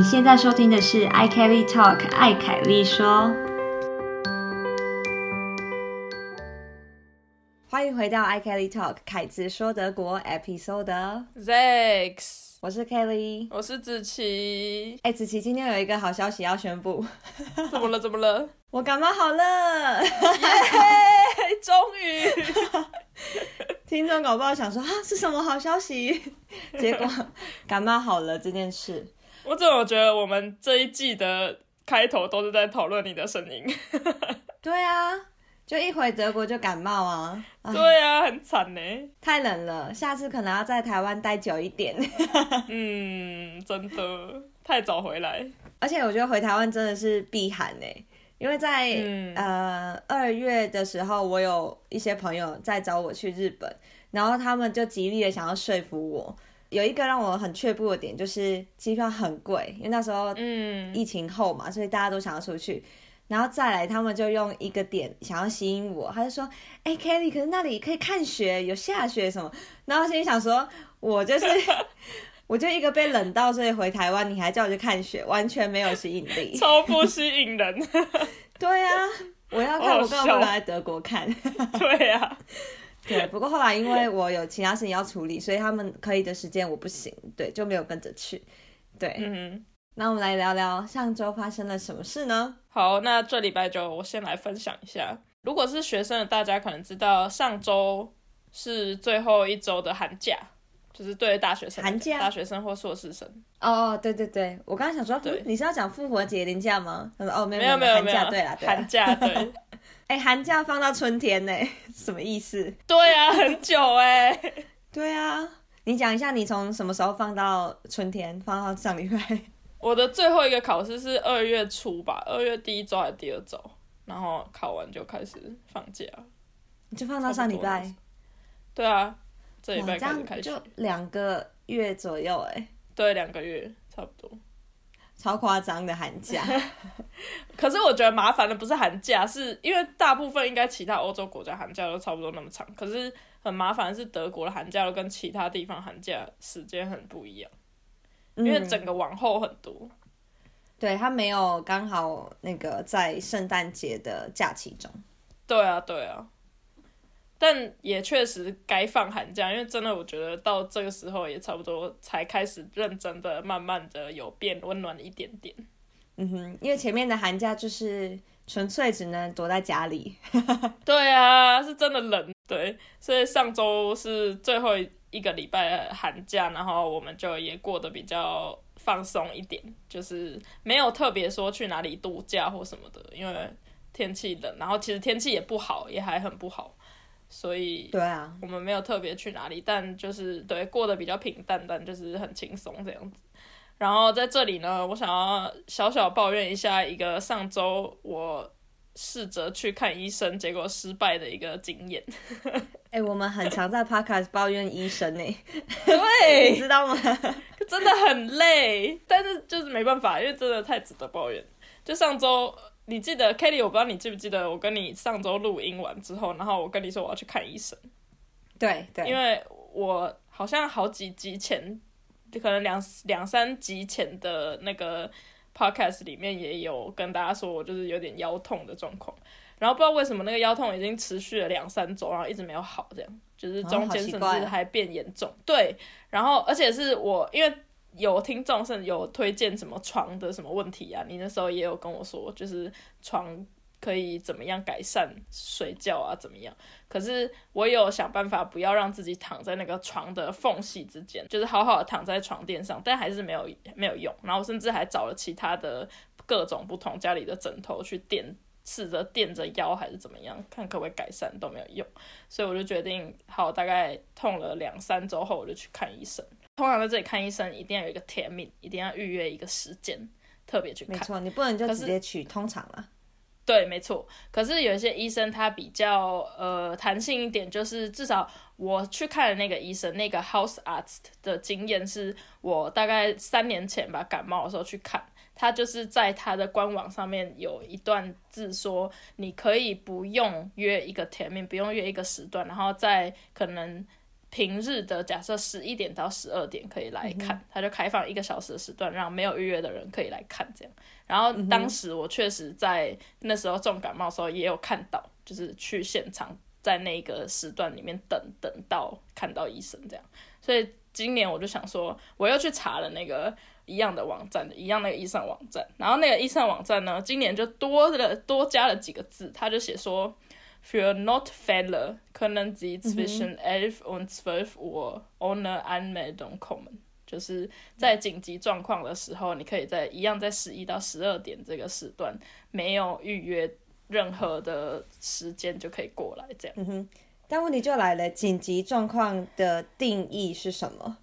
你现在收听的是 i Kelly Talk 艾凯丽说，欢迎回到 i Kelly Talk 凯子说德国 Episode。Zex，我是 Kelly，我是子琪，哎，子琪，今天有一个好消息要宣布，怎么了？怎么了？我感冒好了。耶！终于，听众搞不好想说啊是什么好消息，结果感冒好了这件事。我怎么觉得我们这一季的开头都是在讨论你的声音？对啊，就一回德国就感冒啊，啊对啊，很惨呢。太冷了，下次可能要在台湾待久一点。嗯，真的太早回来。而且我觉得回台湾真的是避寒呢，因为在、嗯呃二月的时候，我有一些朋友在找我去日本，然后他们就极力的想要说服我。有一个让我很却步的点就是机票很贵，因为那时候嗯，疫情后嘛，所以大家都想要出去。然后再来，他们就用一个点想要吸引我，他就说：“哎、k e l l y 可是那里可以看雪，有下雪什么。”然后心里想说，我就是 我就一个被冷到，所以回台湾，你还叫我去看雪，完全没有吸引力。超不吸引人。对啊，我要看，我干嘛来德国看。对啊，对，不过后来因为我有其他事情要处理，所以他们可以的时间我不行，对，就没有跟着去。对，嗯，那我们来聊聊上周发生了什么事呢？好，那这礼拜就我先来分享一下。如果是学生的，大家可能知道上周是最后一周的寒假，就是对大学生、寒假大学生或硕士生。哦，对对对，我刚刚想说，你是要讲复活节连假吗？他说哦，没有没有没有对啦寒，假对哎，寒假放到春天呢，什么意思？对啊，很久哎、对啊，你讲一下你从什么时候放到春天，放到上礼拜？我的最后一个考试是二月初吧，二月第一周还是第二周，然后考完就开始放假。你就放到上礼拜对啊，这礼，拜这开始开学就，两个月左右，哎，对，两个月差不多。超夸张的寒假。可是我觉得麻烦的不是寒假，是因为大部分应该其他欧洲国家寒假都差不多那么长，可是很麻烦的是德国的寒假都跟其他地方寒假时间很不一样，因为嗯整个往后很多。对他没有刚好那个在圣诞节的假期中。对啊，对啊，但也确实该放寒假，因为真的我觉得到这个时候也差不多才开始认真的、慢慢的有变温暖一点点。嗯哼，因为前面的寒假就是纯粹只能躲在家里。对啊，是真的冷。对，所以上周是最后一个礼拜的寒假，然后我们就也过得比较放松一点，就是没有特别说去哪里度假或什么的，因为天气冷，然后其实天气也不好，也还很不好，所以对啊，我们没有特别去哪里，但就是对过得比较平淡，但就是很轻松这样子。然后在这里呢，我想要小小抱怨一下一个上周我试着去看医生，结果失败的一个经验。哎、我们很常在 podcast 抱怨医生呢，你对，知道吗？真的很累，但是就是没办法，因为真的太值得抱怨。就上周，你记得 Kelly，我不知道你记不记得，我跟你上周录音完之后，然后我跟你说我要去看医生。对对，因为我好像好几集前，可能两两三集前的那个 podcast 里面也有跟大家说，我就是有点腰痛的状况。然后不知道为什么那个腰痛已经持续了两三周，然后一直没有好，这样就是中间甚至还变严重。对，然后而且是我因为有听众是有推荐什么床的什么问题啊，你那时候也有跟我说，就是床可以怎么样改善睡觉啊，怎么样？可是我有想办法不要让自己躺在那个床的缝隙之间，就是好好的躺在床垫上，但还是没有没有用。然后甚至还找了其他的各种不同家里的枕头去垫，试着垫着腰还是怎么样，看可不可以改善都没有用。所以我就决定，好，大概痛了两三周后，我就去看医生。通常在这里看医生一定要有一个 termin，一定要预约一个时间，特别去看。没错，你不能就直接去通常了。对，没错。可是有一些医生他比较呃弹性一点，就是至少我去看的那个医生，那个 House Arts 的经验是我大概三年前吧感冒的时候去看，他就是在他的官网上面有一段字说，你可以不用约一个 termin，不用约一个时段，然后在可能平日的假设十一点到十二点可以来看，他就开放一个小时的时段，让没有预约的人可以来看这样。然后当时我确实在那时候重感冒的时候也有看到，就是去现场在那个时段里面等等到看到医生这样。所以今年我就想说，我又去查了那个一样的网站，一样那个医生网站。然后那个医生网站呢，今年就多了多加了几个字，他就写说。Für Notfälle können Sie zwischen elf und zwölf Uhr ohne Anmeldung kommen。就是在紧急状况的时候，你可以在一样在十一到十二点这个时段没有预约任何的时间就可以过来这样。嗯哼，但问题就来了，紧急状况的定义是什么？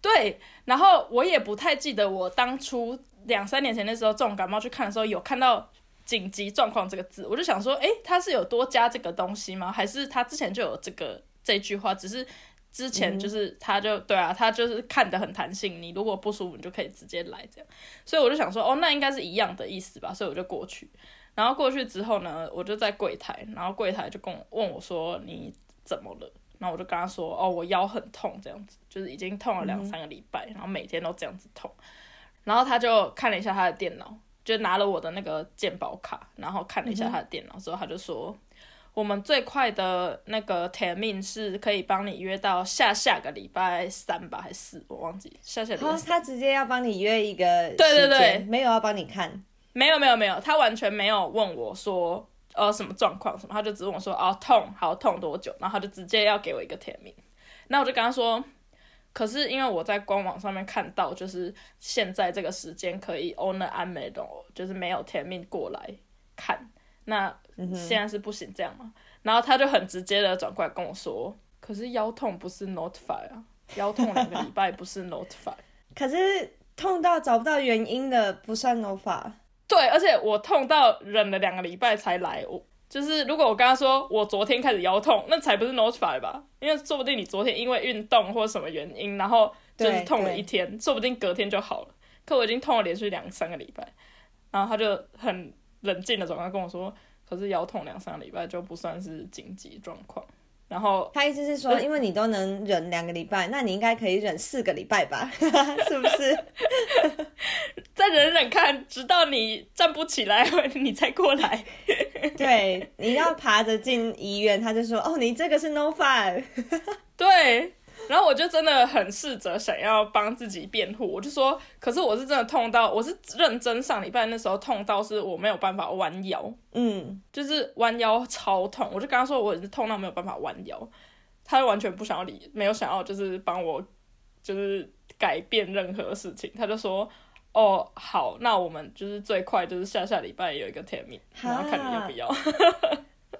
对，然后我也不太记得我当初两三年前的时候重感冒去看的时候有看到。紧急状况这个字，我就想说，诶，他是有多加这个东西吗？还是他之前就有这个这句话？只是之前就是他就对啊，他就是看得很弹性，你如果不舒服，你就可以直接来这样。所以我就想说，哦，那应该是一样的意思吧。所以我就过去，然后过去之后呢，我就在柜台，然后柜台就跟我问我说你怎么了？然后我就跟他说，哦，我腰很痛，这样子，就是已经痛了两三个礼拜，然后每天都这样子痛。然后他就看了一下他的电脑。就拿了我的那个鉴保卡，然后看了一下他的电脑之后，他就说，我们最快的那个 termin 是可以帮你约到下下个礼拜三吧，还是四？我忘记下下礼拜。他直接要帮你约一个，对对对，没有要帮你看，没有没有没有，他完全没有问我说，呃，什么状况什么，他就只问我说，哦，痛，好痛多久？然后他就直接要给我一个 termin，那我就跟他说。可是因为我在官网上面看到，就是现在这个时间可以 owner a m a d 就是没有天命过来看，那现在是不行这样嘛？然后他就很直接的转过来跟我说，可是腰痛不是 notify 啊，腰痛两个礼拜不是 notify，可是痛到找不到原因的不算 notify，对，而且我痛到忍了两个礼拜才来我。就是如果我跟他说我昨天开始腰痛，那才不是 notify 吧？因为说不定你昨天因为运动或什么原因，然后就是痛了一天，说不定隔天就好了。可我已经痛了连续两三个礼拜，然后他就很冷静的转过来跟我说：“可是腰痛两三个礼拜就不算是紧急状况。”然后他意思是说，因为你都能忍两个礼拜，那你应该可以忍四个礼拜吧？是不是？再忍忍看，直到你站不起来，你才过来。对，你要爬着进医院，他就说：“哦，你这个是 no fun。”对。然后我就真的很试着想要帮自己辩护，我就说，可是我是真的痛到，我是认真上礼拜那时候痛到是我没有办法弯腰，嗯，就是弯腰超痛，我就跟他说我是痛到没有办法弯腰，他完全不想要理，没有想要就是帮我就是改变任何事情，他就说，哦好，那我们就是最快就是下下礼拜有一个甜蜜，然后看你要不要。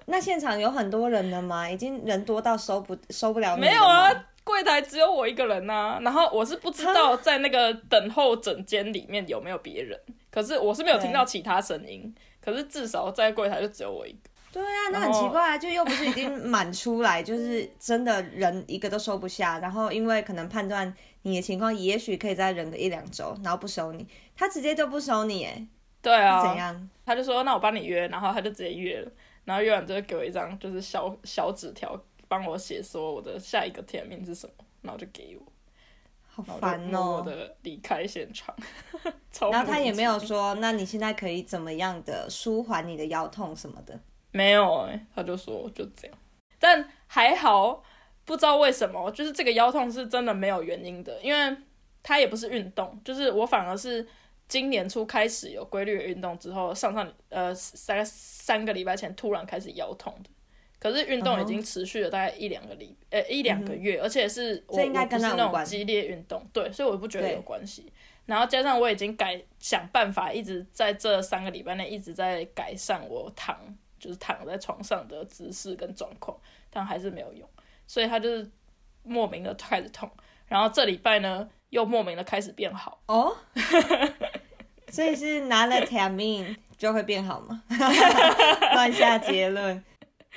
那现场有很多人了吗？已经人多到收不收不了？没有啊。柜台只有我一个人呐，然后我是不知道在那个等候诊间里面有没有别人，可是我是没有听到其他声音，可是至少在柜台就只有我一个。对啊，那很奇怪，就又不是已经满出来，就是真的人一个都收不下，然后因为可能判断你的情况，也许可以再忍个一两周，然后不收你，他直接就不收你，哎，对啊，怎样？他就说那我帮你约，然后他就直接约了，然后约完之后给我一张就是小小纸条。帮我写说我的下一个甜名是什么，然后就给我，好烦哦。我的离开现场，然后他也没有说，那你现在可以怎么样的舒缓你的腰痛什么的？没有哎，他就说就这样。但还好，不知道为什么，就是这个腰痛是真的没有原因的，因为他也不是运动，就是我反而是今年初开始有规律的运动之后，上上呃大概三个礼拜前突然开始腰痛的。可是运动已经持续了大概一两个礼，呃一两个月，而且是我我不是那种激烈运动，对，所以我不觉得有关系。然后加上我已经改想办法，一直在这三个礼拜内一直在改善我躺，就是躺在床上的姿势跟状况，但还是没有用，所以他就是莫名的开始痛，然后这礼拜呢又莫名的开始变好哦，所以是拿了 t a m i n 就会变好吗？乱下结论。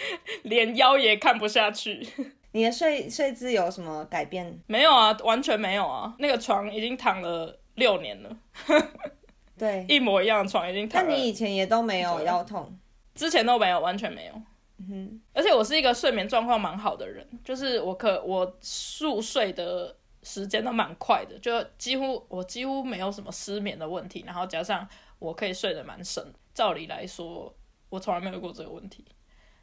连腰也看不下去。你的睡睡姿有什么改变？没有啊，完全没有啊。那个床已经躺了六年了。对，一模一样的床已经躺。那你以前也都没有腰痛？之前都没有，完全没有。哼，而且我是一个睡眠状况蛮好的人，就是我可我入睡的时间都蛮快的，就几乎我几乎没有什么失眠的问题，然后加上我可以睡得蛮深，照理来说我从来没有过这个问题，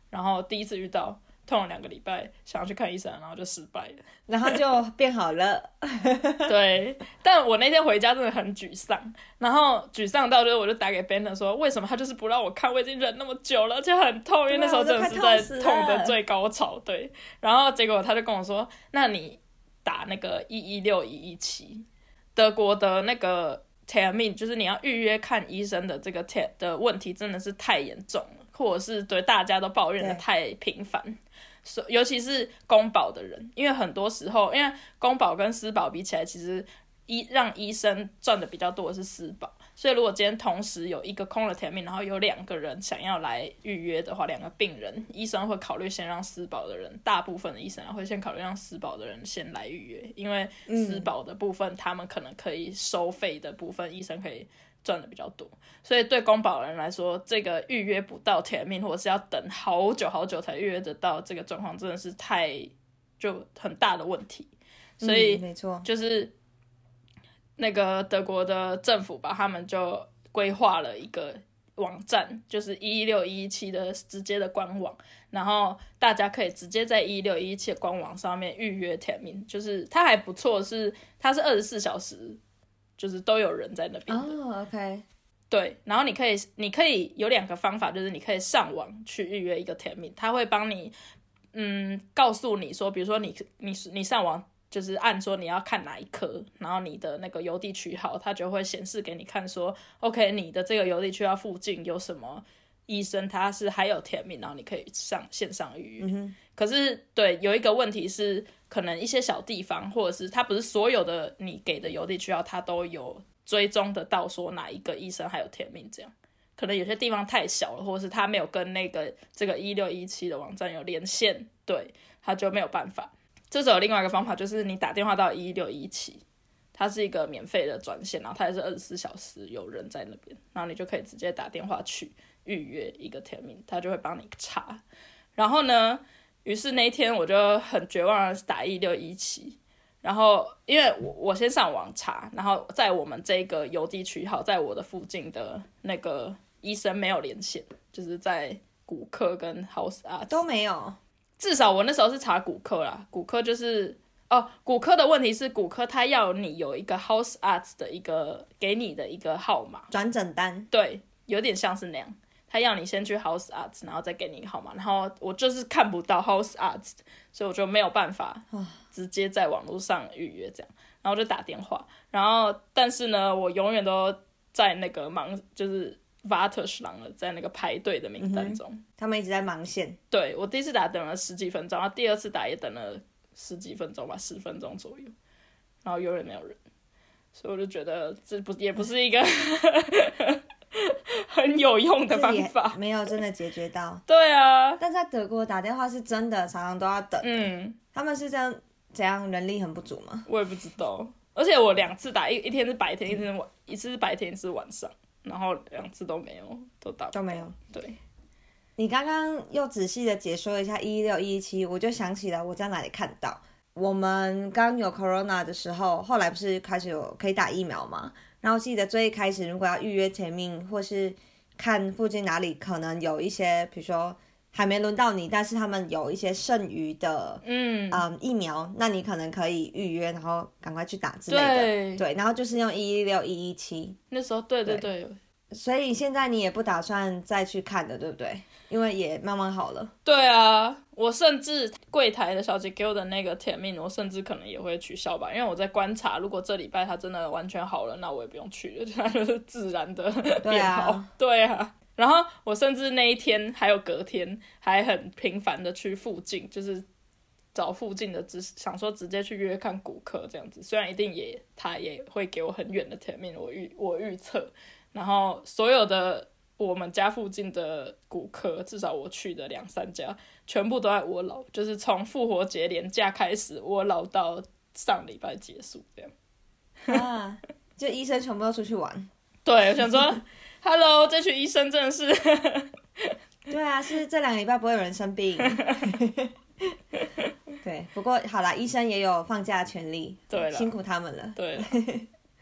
然后第一次遇到。痛了两个礼拜，想要去看医生，然后就失败了，然后就变好了。对，但我那天回家真的很沮丧，然后沮丧到就是我就打给 Ben 说，为什么他就是不让我看？我已经忍那么久了，而且很痛，因为那时候真的是在痛的最高潮。对，然后结果他就跟我说，那你打那个一一六一一七，德国的那个 termin，就是你要预约看医生的这个 ter 的问题真的是太严重了，或者是对大家都抱怨的太频繁。所尤其是公保的人，因为很多时候，因为公保跟私保比起来，其实医让医生赚的比较多的是私保，所以如果今天同时有一个空了甜蜜，然后有两个人想要来预约的话，两个病人，医生会考虑先让私保的人，大部分的医生会先考虑让私保的人先来预约，因为私保的部分，他们可能可以收费的部分，医生可以。赚的比较多，所以对公保人来说，这个预约不到甜蜜，或者是要等好久好久才预约得到，这个状况真的是太就很大的问题。所以没错，就是那个德国的政府吧，他们就规划了一个网站，就是一六一七的直接的官网，然后大家可以直接在一六一七的官网上面预约甜蜜，就是它还不错，是它是二十四小时。就是都有人在那边哦，OK，对，然后你可以，你可以有两个方法，就是你可以上网去预约一个甜蜜，他会帮你，嗯，告诉你说，比如说你你你上网就是按说你要看哪一科，然后你的那个邮递区号，它就会显示给你看说，OK，你的这个邮递区号附近有什么医生，他是还有甜蜜，然后你可以上线上预约。可是对，有一个问题是。可能一些小地方，或者是他不是所有的你给的邮递区号，他都有追踪得到说哪一个医生还有甜蜜这样。可能有些地方太小了，或者是他没有跟那个这个一六一七的网站有连线，对，他就没有办法。这时候另外一个方法就是你打电话到一六一七，它是一个免费的专线，然后它也是二十四小时有人在那边，然后你就可以直接打电话去预约一个甜蜜，他就会帮你查。然后呢？于是那一天我就很绝望的打一六一七，然后因为我我先上网查，然后在我们这个邮递区号，在我的附近的那个医生没有连线，就是在骨科跟 House 啊都没有，至少我那时候是查骨科啦，骨科就是哦，骨科的问题是骨科他要你有一个 House Arts 的一个给你的一个号码转诊单，对，有点像是那样。他要你先去 House Arts，然后再给你号码，然后我就是看不到 House Arts，所以我就没有办法直接在网络上预约这样，然后就打电话，然后但是呢，我永远都在那个忙，就是 Vater 狼了，在那个排队的名单中，他们一直在忙线。对我第一次打等了十几分钟，然后第二次打也等了十几分钟吧，十分钟左右，然后永远没有人，所以我就觉得这不也不是一个。很有用的方法，没有真的解决到。对啊，但在德国打电话是真的常常都要等。嗯，他们是这样怎样人力很不足吗？我也不知道。而且我两次打一一天是白天，一天晚一次是白天，一次晚上，然后两次都没有，都打都没有。对，你刚刚又仔细的解说一下一一六一七，我就想起来我在哪里看到，我们刚有 corona 的时候，后来不是开始有可以打疫苗吗？然后记得最一开始，如果要预约前面，或是看附近哪里可能有一些，比如说还没轮到你，但是他们有一些剩余的，嗯嗯疫苗，那你可能可以预约，然后赶快去打之类的。对，然后就是用一一六一一七。那时候，对对对。所以现在你也不打算再去看的，对不对？因为也慢慢好了。对啊，我甚至柜台的小姐给我的那个甜蜜，我甚至可能也会取消吧，因为我在观察，如果这礼拜它真的完全好了，那我也不用去了，它就是自然的 变好。对啊，然后我甚至那一天还有隔天，还很频繁的去附近，就是找附近的，只想说直接去约看骨科这样子。虽然一定也他也会给我很远的甜蜜，我预我预测。然后所有的我们家附近的骨科，至少我去的两三家，全部都在我老，就是从复活节连假开始，我老到上礼拜结束这样。啊，就医生全部都出去玩。对，我想说，Hello，这群医生真的是对啊，是这两个礼拜不会有人生病。对，不过好啦，医生也有放假的权利，对啦辛苦他们了。对，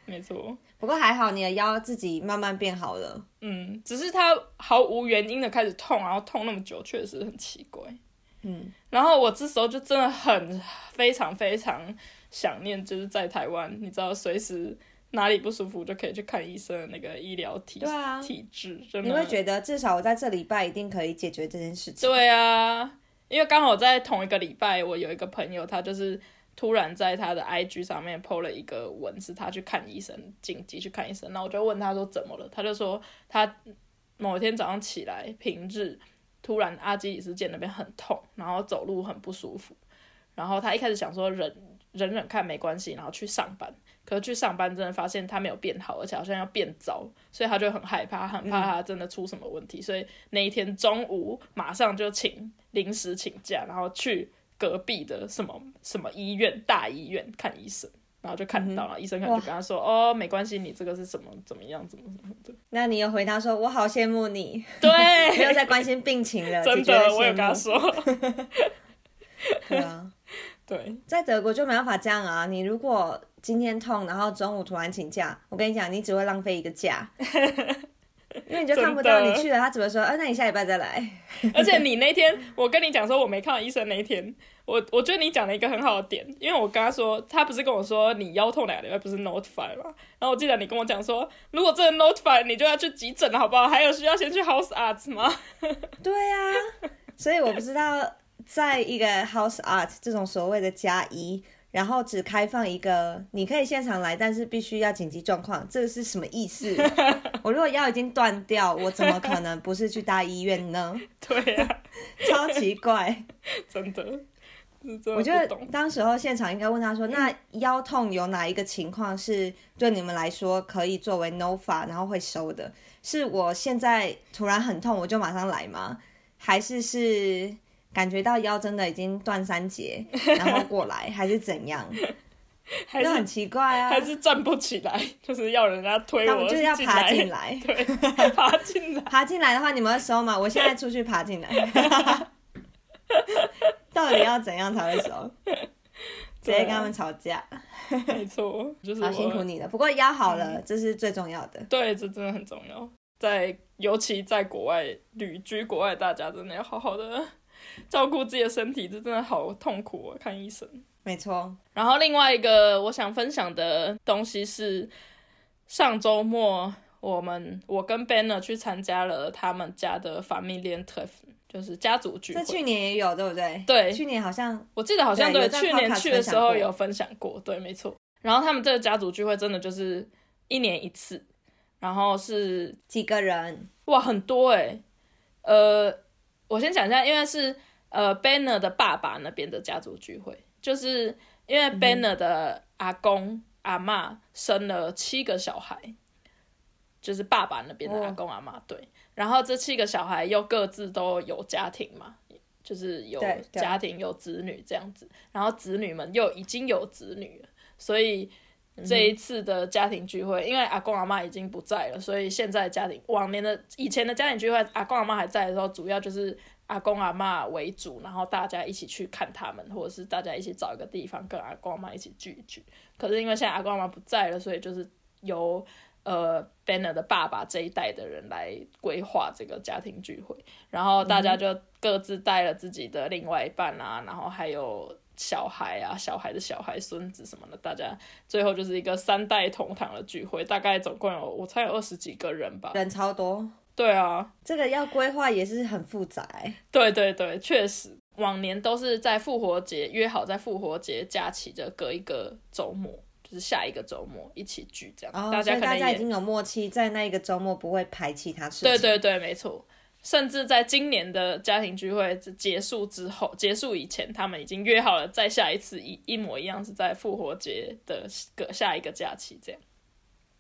没错。不过还好，你的腰自己慢慢变好了。嗯，只是它毫无原因的开始痛，然后痛那么久，确实很奇怪。嗯，然后我这时候就真的很非常非常想念，就是在台湾，你知道，随时哪里不舒服就可以去看医生的那个医疗体对啊体制，真的你会觉得至少我在这礼拜一定可以解决这件事情。对啊，因为刚好在同一个礼拜，我有一个朋友，他就是突然在他的 IG 上面 PO 了一个文，是他去看医生，紧急去看医生。那我就问他说怎么了，他就说他某一天早上起来，平日突然阿基里斯腱那边很痛，然后走路很不舒服，然后他一开始想说忍忍忍看没关系，然后去上班。可是去上班真的发现他没有变好，而且好像要变糟，所以他就很害怕，很怕他真的出什么问题，所以那一天中午马上就请临时请假，然后去隔壁的什么什么医院大医院看医生，然后就看到了、医生可能就跟他说：“哦，没关系，你这个是什么怎么样，怎么怎么的。那你有回答说，我好羡慕你，”对，没有在关心病情了，真的，我有跟他。说，对啊，对，在德国就没办法这样啊！你如果今天痛，然后中午突然请假，我跟你讲，你只会浪费一个假，因为你就看不到你去了，他只会说，啊，那你下礼拜再来。而且你那天，我跟你讲说我没看到医生那一天，我我觉得你讲了一个很好的点，因为我跟他说，他不是跟我说你腰痛两个礼拜不是 notify 吗？然后我记得你跟我讲说，如果真的 notify，你就要去急诊了，好不好？还有需要先去 house arts 吗？对啊，所以我不知道，在一个 house art 这种所谓的加一，然后只开放一个，你可以现场来，但是必须要紧急状况，这个是什么意思？我如果腰已经断掉，我怎么可能不是去大医院呢？对呀、超奇怪。真的，我觉得。当时候现场应该问他说：“那腰痛有哪一个情况是对你们来说可以作为 no 法，然后会收的？是我现在突然很痛，我就马上来吗？还是是感觉到腰真的已经断三节，然后过来，还是怎样？还是就很奇怪啊！还是站不起来，就是要人家推我那我就是要爬进进来，对，爬进来。爬进来的话，你们会收吗？我现在出去爬进来，到底要怎样才会收？直接跟他们吵架。没错，就是好辛苦你了。不过腰好了，这是最重要的。对，这真的很重要。在尤其在国外旅居国外，大家真的要好好的照顾自己的身体，这真的好痛苦啊！看医生。没错，然后另外一个我想分享的东西是，上周末我们我跟 Banner 去参加了他们家的 Familien Treffen，就是家族聚会。这去年也有，对不对？对去年好像我记得好像对，对去年去的时候有分享过，对，没错。然后他们这个家族聚会真的就是一年一次，然后是几个人，哇很多诶、呃，我先讲一下，因为是呃 Banner 的爸爸那边的家族聚会，就是因为 Banner 的阿公、阿妈生了七个小孩，就是爸爸那边的阿公阿妈对，然后这七个小孩又各自都有家庭嘛，就是有家庭有子女这样子，然后子女们又已经有子女了，所以这一次的家庭聚会，因为阿公阿妈已经不在了，所以现在家庭往年的以前的家庭聚会，阿公阿妈还在的时候，主要就是阿公阿妈为主，然后大家一起去看他们，或者是大家一起找一个地方跟阿公阿妈一起聚一聚。可是因为现在阿公阿妈不在了，所以就是由呃 Banner 的爸爸这一代的人来规划这个家庭聚会，然后大家就各自带了自己的另外一半啊，然后还有小孩啊，小孩的小孩、孙子什么的，大家最后就是一个三代同堂的聚会，大概总共有我猜有二十几个人吧。人超多，对啊，这个要规划也是很复杂欸。对对对，确实，往年都是在复活节约好在复活节假期的隔一个周末，就是下一个周末一起聚这样，哦，大家可能大家已经有默契，在那一个周末不会排其他事情。对对对，没错。甚至在今年的家庭聚会结束之后，结束以前，他们已经约好了再下一次一一模一样，是在复活节的个下一个假期这样。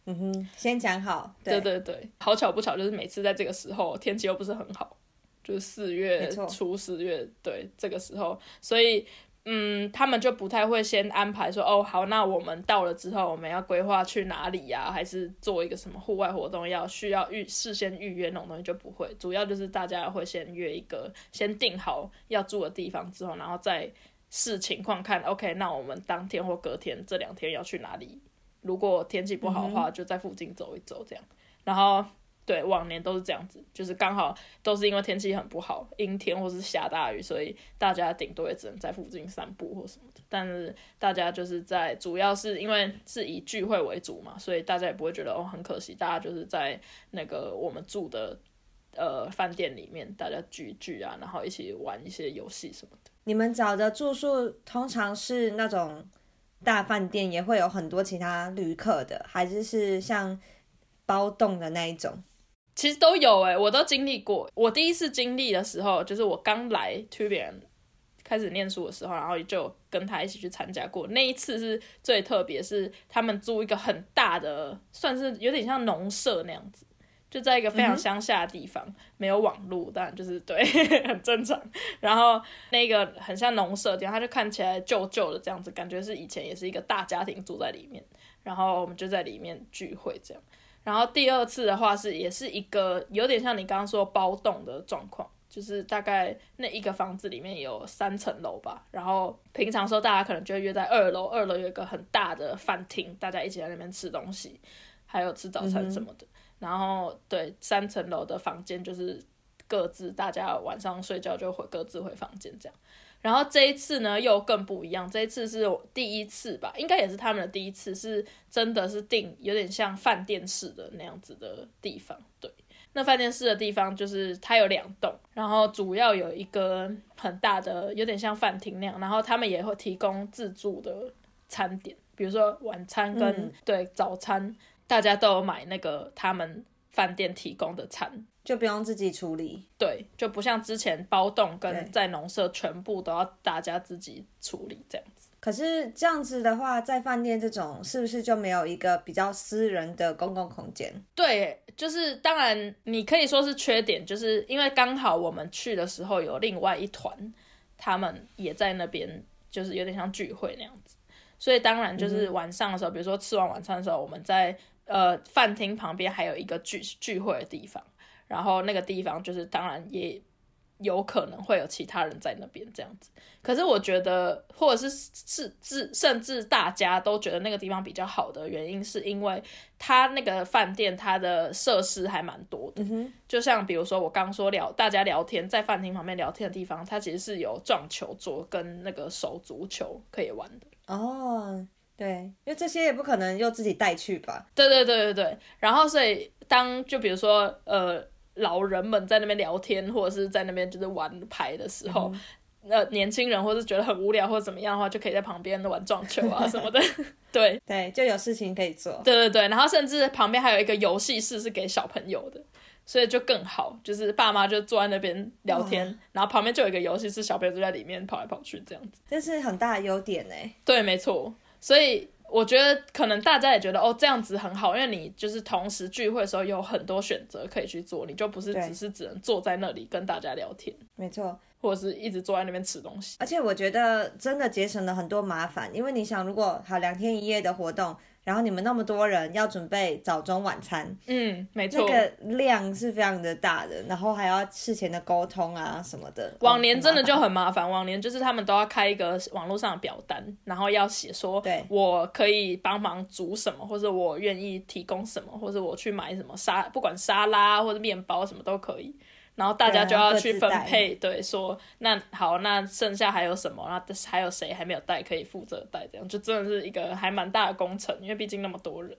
嗯哼，先讲好。对对对对，好巧不巧，就是每次在这个时候，天气又不是很好，就是四月初四月对这个时候，所以嗯，他们就不太会先安排说，哦，好，那我们到了之后，我们要规划去哪里呀、还是做一个什么户外活动，要需要预事先预约那种东西就不会。主要就是大家会先约一个，先定好要住的地方之后，然后再视情况看，OK，那我们当天或隔天这两天要去哪里？如果天气不好的话，就在附近走一走这样。然后对，往年都是这样子，就是刚好都是因为天气很不好，阴天或是下大雨，所以大家顶多也只能在附近散步或什么的。但是大家就是在，主要是因为是以聚会为主嘛，所以大家也不会觉得哦很可惜，大家就是在那个我们住的呃饭店里面，大家聚聚啊，然后一起玩一些游戏什么的。你们找的住宿通常是那种大饭店，也会有很多其他旅客的，还是是像包栋的那一种？其实都有哎、我都经历过。我第一次经历的时候，就是我刚来 Tubian 开始念书的时候，然后就跟他一起去参加过。那一次是最特别，是他们租一个很大的，算是有点像农舍那样子，就在一个非常乡下的地方，没有网络，但就是对，很正常。然后那个很像农舍的地方，它就看起来旧旧的这样子，感觉是以前也是一个大家庭住在里面，然后我们就在里面聚会这样。然后第二次的话是也是一个有点像你刚刚说包栋的状况，就是大概那一个房子里面有三层楼吧。然后平常时候大家可能就会约在二楼，二楼有一个很大的饭厅，大家一起在那边吃东西，还有吃早餐什么的。然后对三层楼的房间就是各自大家晚上睡觉就回各自回房间这样。然后这一次呢又更不一样，这一次是我第一次吧，应该也是他们的第一次，是真的是订有点像饭店式的那样子的地方。对，那饭店式的地方就是它有两栋，然后主要有一个很大的，有点像饭厅那样，然后他们也会提供自助的餐点，比如说晚餐跟、嗯对早餐，大家都有买那个他们饭店提供的餐。就不用自己处理。对，就不像之前包栋跟在农舍全部都要大家自己处理这样子。可是这样子的话，在饭店这种是不是就没有一个比较私人的公共空间？对，就是当然你可以说是缺点，就是因为刚好我们去的时候有另外一团，他们也在那边，就是有点像聚会那样子，所以当然就是晚上的时候，比如说吃完晚餐的时候，我们在呃饭厅旁边还有一个聚聚会的地方，然后那个地方就是当然也有可能会有其他人在那边这样子。可是我觉得，或者是是至甚至大家都觉得那个地方比较好的原因，是因为它那个饭店它的设施还蛮多的。就像比如说我刚说聊大家聊天在饭厅旁边聊天的地方，它其实是有撞球桌跟那个手足球可以玩的。哦，对，因为这些也不可能又自己带去吧？对对对对对，然后所以当就比如说呃老人们在那边聊天，或者是在那边就是玩牌的时候，呃年轻人或是觉得很无聊或者怎么样的话，就可以在旁边玩撞球啊什么的。对对，就有事情可以做。对对对，然后甚至旁边还有一个游戏室是给小朋友的。所以就更好，就是爸妈就坐在那边聊天，然后旁边就有一个游戏室，小朋友就在里面跑来跑去这样子。这是很大的优点呢。对，没错。所以我觉得可能大家也觉得哦，这样子很好，因为你就是同时聚会的时候有很多选择可以去做，你就不是只是只能坐在那里跟大家聊天，没错，或者是一直坐在那边吃东西。而且我觉得真的节省了很多麻烦，因为你想，如果好两天一夜的活动，然后你们那么多人要准备早中晚餐，嗯，没错。那个量是非常的大的，然后还要事前的沟通啊什么的。往年真的就很麻很麻烦，往年就是他们都要开一个网络上的表单，然后要写说，对我可以帮忙煮什么，或者我愿意提供什么，或者我去买什么沙，不管沙拉或者面包什么都可以。然后大家就要去分配，对，说那好，那剩下还有什么？那还有谁还没有带可以负责带？这样就真的是一个还蛮大的工程，因为毕竟那么多人。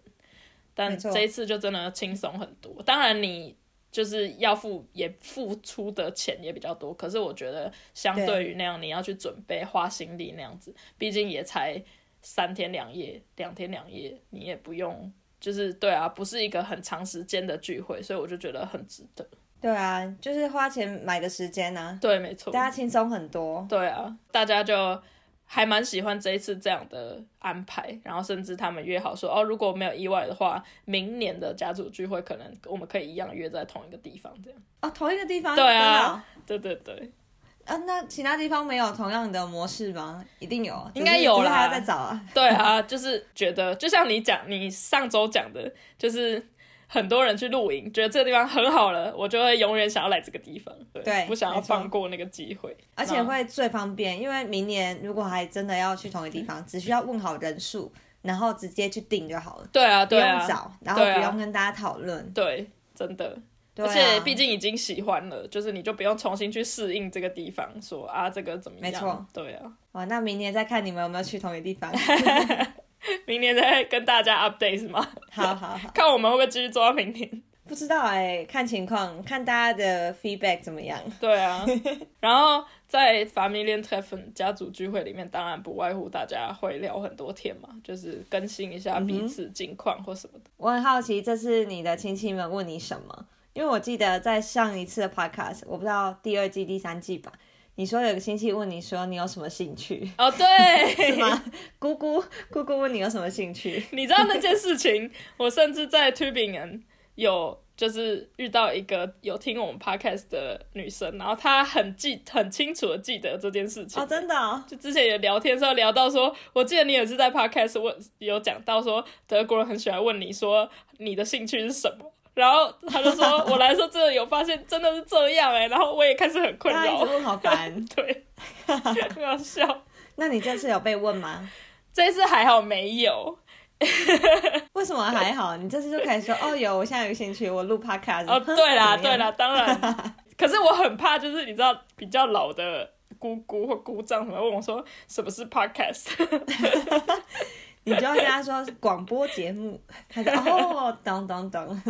但这一次就真的轻松很多。当然你就是要付也付出的钱也比较多，可是我觉得相对于那样你要去准备花心力那样子，毕竟也才三天两夜，两天两夜，你也不用。就是对啊，不是一个很长时间的聚会，所以我就觉得很值得。对啊，就是花钱买个时间啊，对，没错。大家轻松很多。对啊，大家就还蛮喜欢这一次这样的安排，然后甚至他们约好说，哦，如果没有意外的话，明年的家族聚会可能我们可以一样约在同一个地方，这样。哦，同一个地方。对啊对对对，啊，那其他地方没有同样的模式吗？一定有，应该有啦，还要再找啊。对啊，就是觉得，就像你讲，你上周讲的，就是很多人去露营，觉得这个地方很好了，我就会永远想要来这个地方，对，不想要放过那个机会，而且会最方便，因为明年如果还真的要去同一个地方，只需要问好人数，然后直接去订就好了。对啊，不用找，然后不用跟大家讨论。对，真的。而且毕竟已经喜欢了，就是你就不用重新去适应这个地方，说啊这个怎么样？没错，对啊。哇，那明年再看你们有没有去同一个地方。明年再跟大家 update 是吗？好好好，看我们会不会继续做到明年。不知道哎，看情况，看大家的 feedback 怎么样。对啊，然后在 family treffen 家族聚会里面，当然不外乎大家会聊很多天嘛，就是更新一下彼此近况或什么的。我很好奇，这是你的亲戚们问你什么？因为我记得在上一次的 podcast，我不知道第二季、第三季吧，你说有个亲戚问你说你有什么兴趣？哦，对，是吗？姑姑姑姑问你有什么兴趣？你知道那件事情，我甚至在 Tubingen 有就是遇到一个有听我们 podcast 的女生，然后她很记很清楚的记得这件事情。哦，真的？就之前有聊天时候聊到说，我记得你也是在 podcast 问有讲到说，德国人很喜欢问你说你的兴趣是什么。然后他就说：“我来说，真的有发现，真的是这样哎。”然后我也开始很困扰，好烦，对，很好笑。那你这次有被问吗？这次还好没有。为什么还好？你这次就开始说：“哦，有，我现在有兴趣，我录 podcast。”哦，对啦，对啦，当然。可是我很怕，就是你知道，比较老的姑姑或姑丈什么问我说：“什么是 podcast？” 你就要跟他说广播节目，他就 哦，当当当。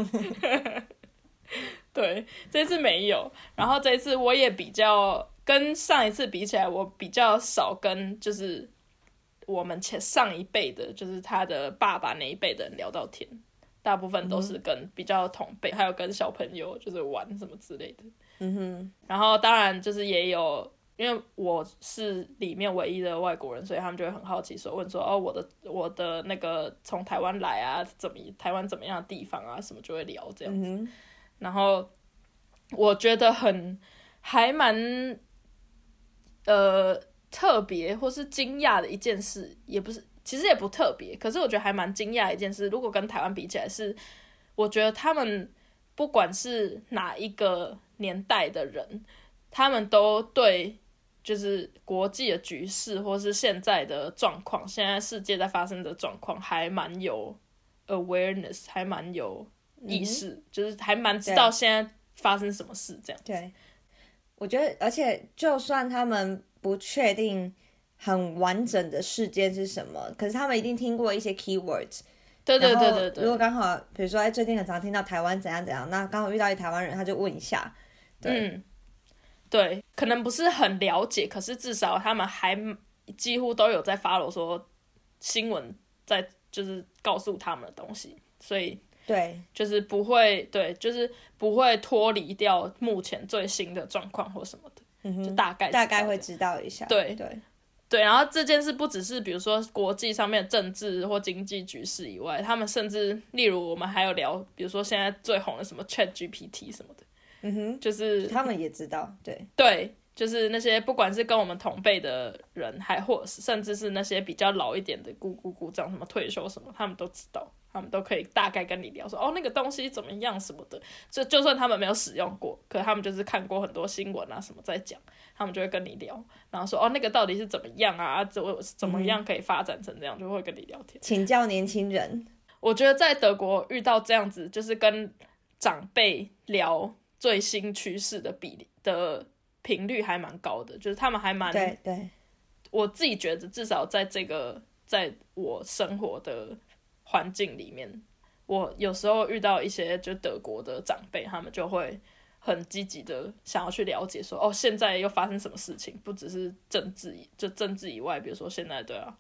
对，这次没有。然后这次我也比较跟上一次比起来，我比较少跟就是我们前上一辈的，就是他的爸爸那一辈的人聊到天，大部分都是跟比较同辈，还有跟小朋友就是玩什么之类的。嗯哼。然后当然就是也有。因为我是里面唯一的外国人，所以他们就会很好奇，说问说哦，我的我的那个从台湾来啊，怎么台湾怎么样的地方啊，什么就会聊这样子。然后我觉得很还蛮呃特别或是惊讶的一件事，也不是，其实也不特别，可是我觉得还蛮惊讶一件事。如果跟台湾比起来，是我觉得他们不管是哪一个年代的人，他们都对。就是国际的局势，或是现在的状况，现在世界在发生的状况，还蛮有 awareness，还蛮有意识，就是还蛮知道现在发生什么事这样。对，我觉得，而且就算他们不确定很完整的事件是什么，可是他们一定听过一些 keywords。对对对对对。如果刚好，比如说，哎，最近很常听到台湾怎样怎样，那刚好遇到一台湾人，他就问一下。对。对，可能不是很了解，可是至少他们还几乎都有在 follow 说新闻，在就是告诉他们的东西，所以对，就是不会对，就是不会脱离掉目前最新的状况或什么的，就大概大概会知道一下。对对对，然后这件事不只是比如说国际上面政治或经济局势以外，他们甚至例如我们还有聊，比如说现在最红的什么 Chat GPT 什么的。嗯哼，就是他们也知道，对对，就是那些不管是跟我们同辈的人，还或甚至是那些比较老一点的姑姑姑丈，什么退休什么，他们都知道，他们都可以大概跟你聊说，哦，那个东西怎么样什么的。就就算他们没有使用过，可他们就是看过很多新闻啊什么在讲，他们就会跟你聊，然后说，哦，那个到底是怎么样啊？怎怎么样可以发展成这样，就会跟你聊天，请教年轻人。我觉得在德国遇到这样子，就是跟长辈聊。最新趋势的比例的频率还蛮高的，就是他们还蛮对对，我自己觉得至少在这个在我生活的环境里面，我有时候遇到一些就德国的长辈，他们就会很积极的想要去了解，说哦，现在又发生什么事情？不只是政治，就政治以外，比如说现在对啊，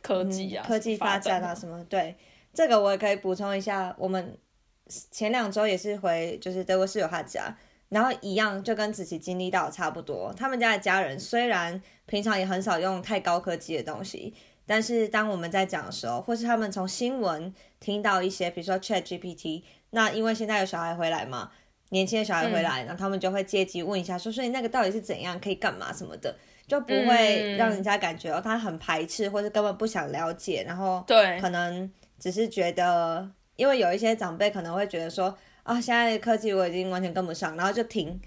科技啊，科技发展啊什么？对，这个我也可以补充一下，我们。前两周也是回，就是德国室友他家，然后一样就跟子琪经历到差不多。他们家的家人虽然平常也很少用太高科技的东西，但是当我们在讲的时候，或是他们从新闻听到一些，比如说 Chat GPT，那因为现在有小孩回来嘛，年轻的小孩回来，然后他们就会借机问一下，说所以那个到底是怎样，可以干嘛什么的，就不会让人家感觉哦他很排斥，或者根本不想了解，然后对可能只是觉得，因为有一些长辈可能会觉得说啊，现在的科技我已经完全跟不上，然后就停，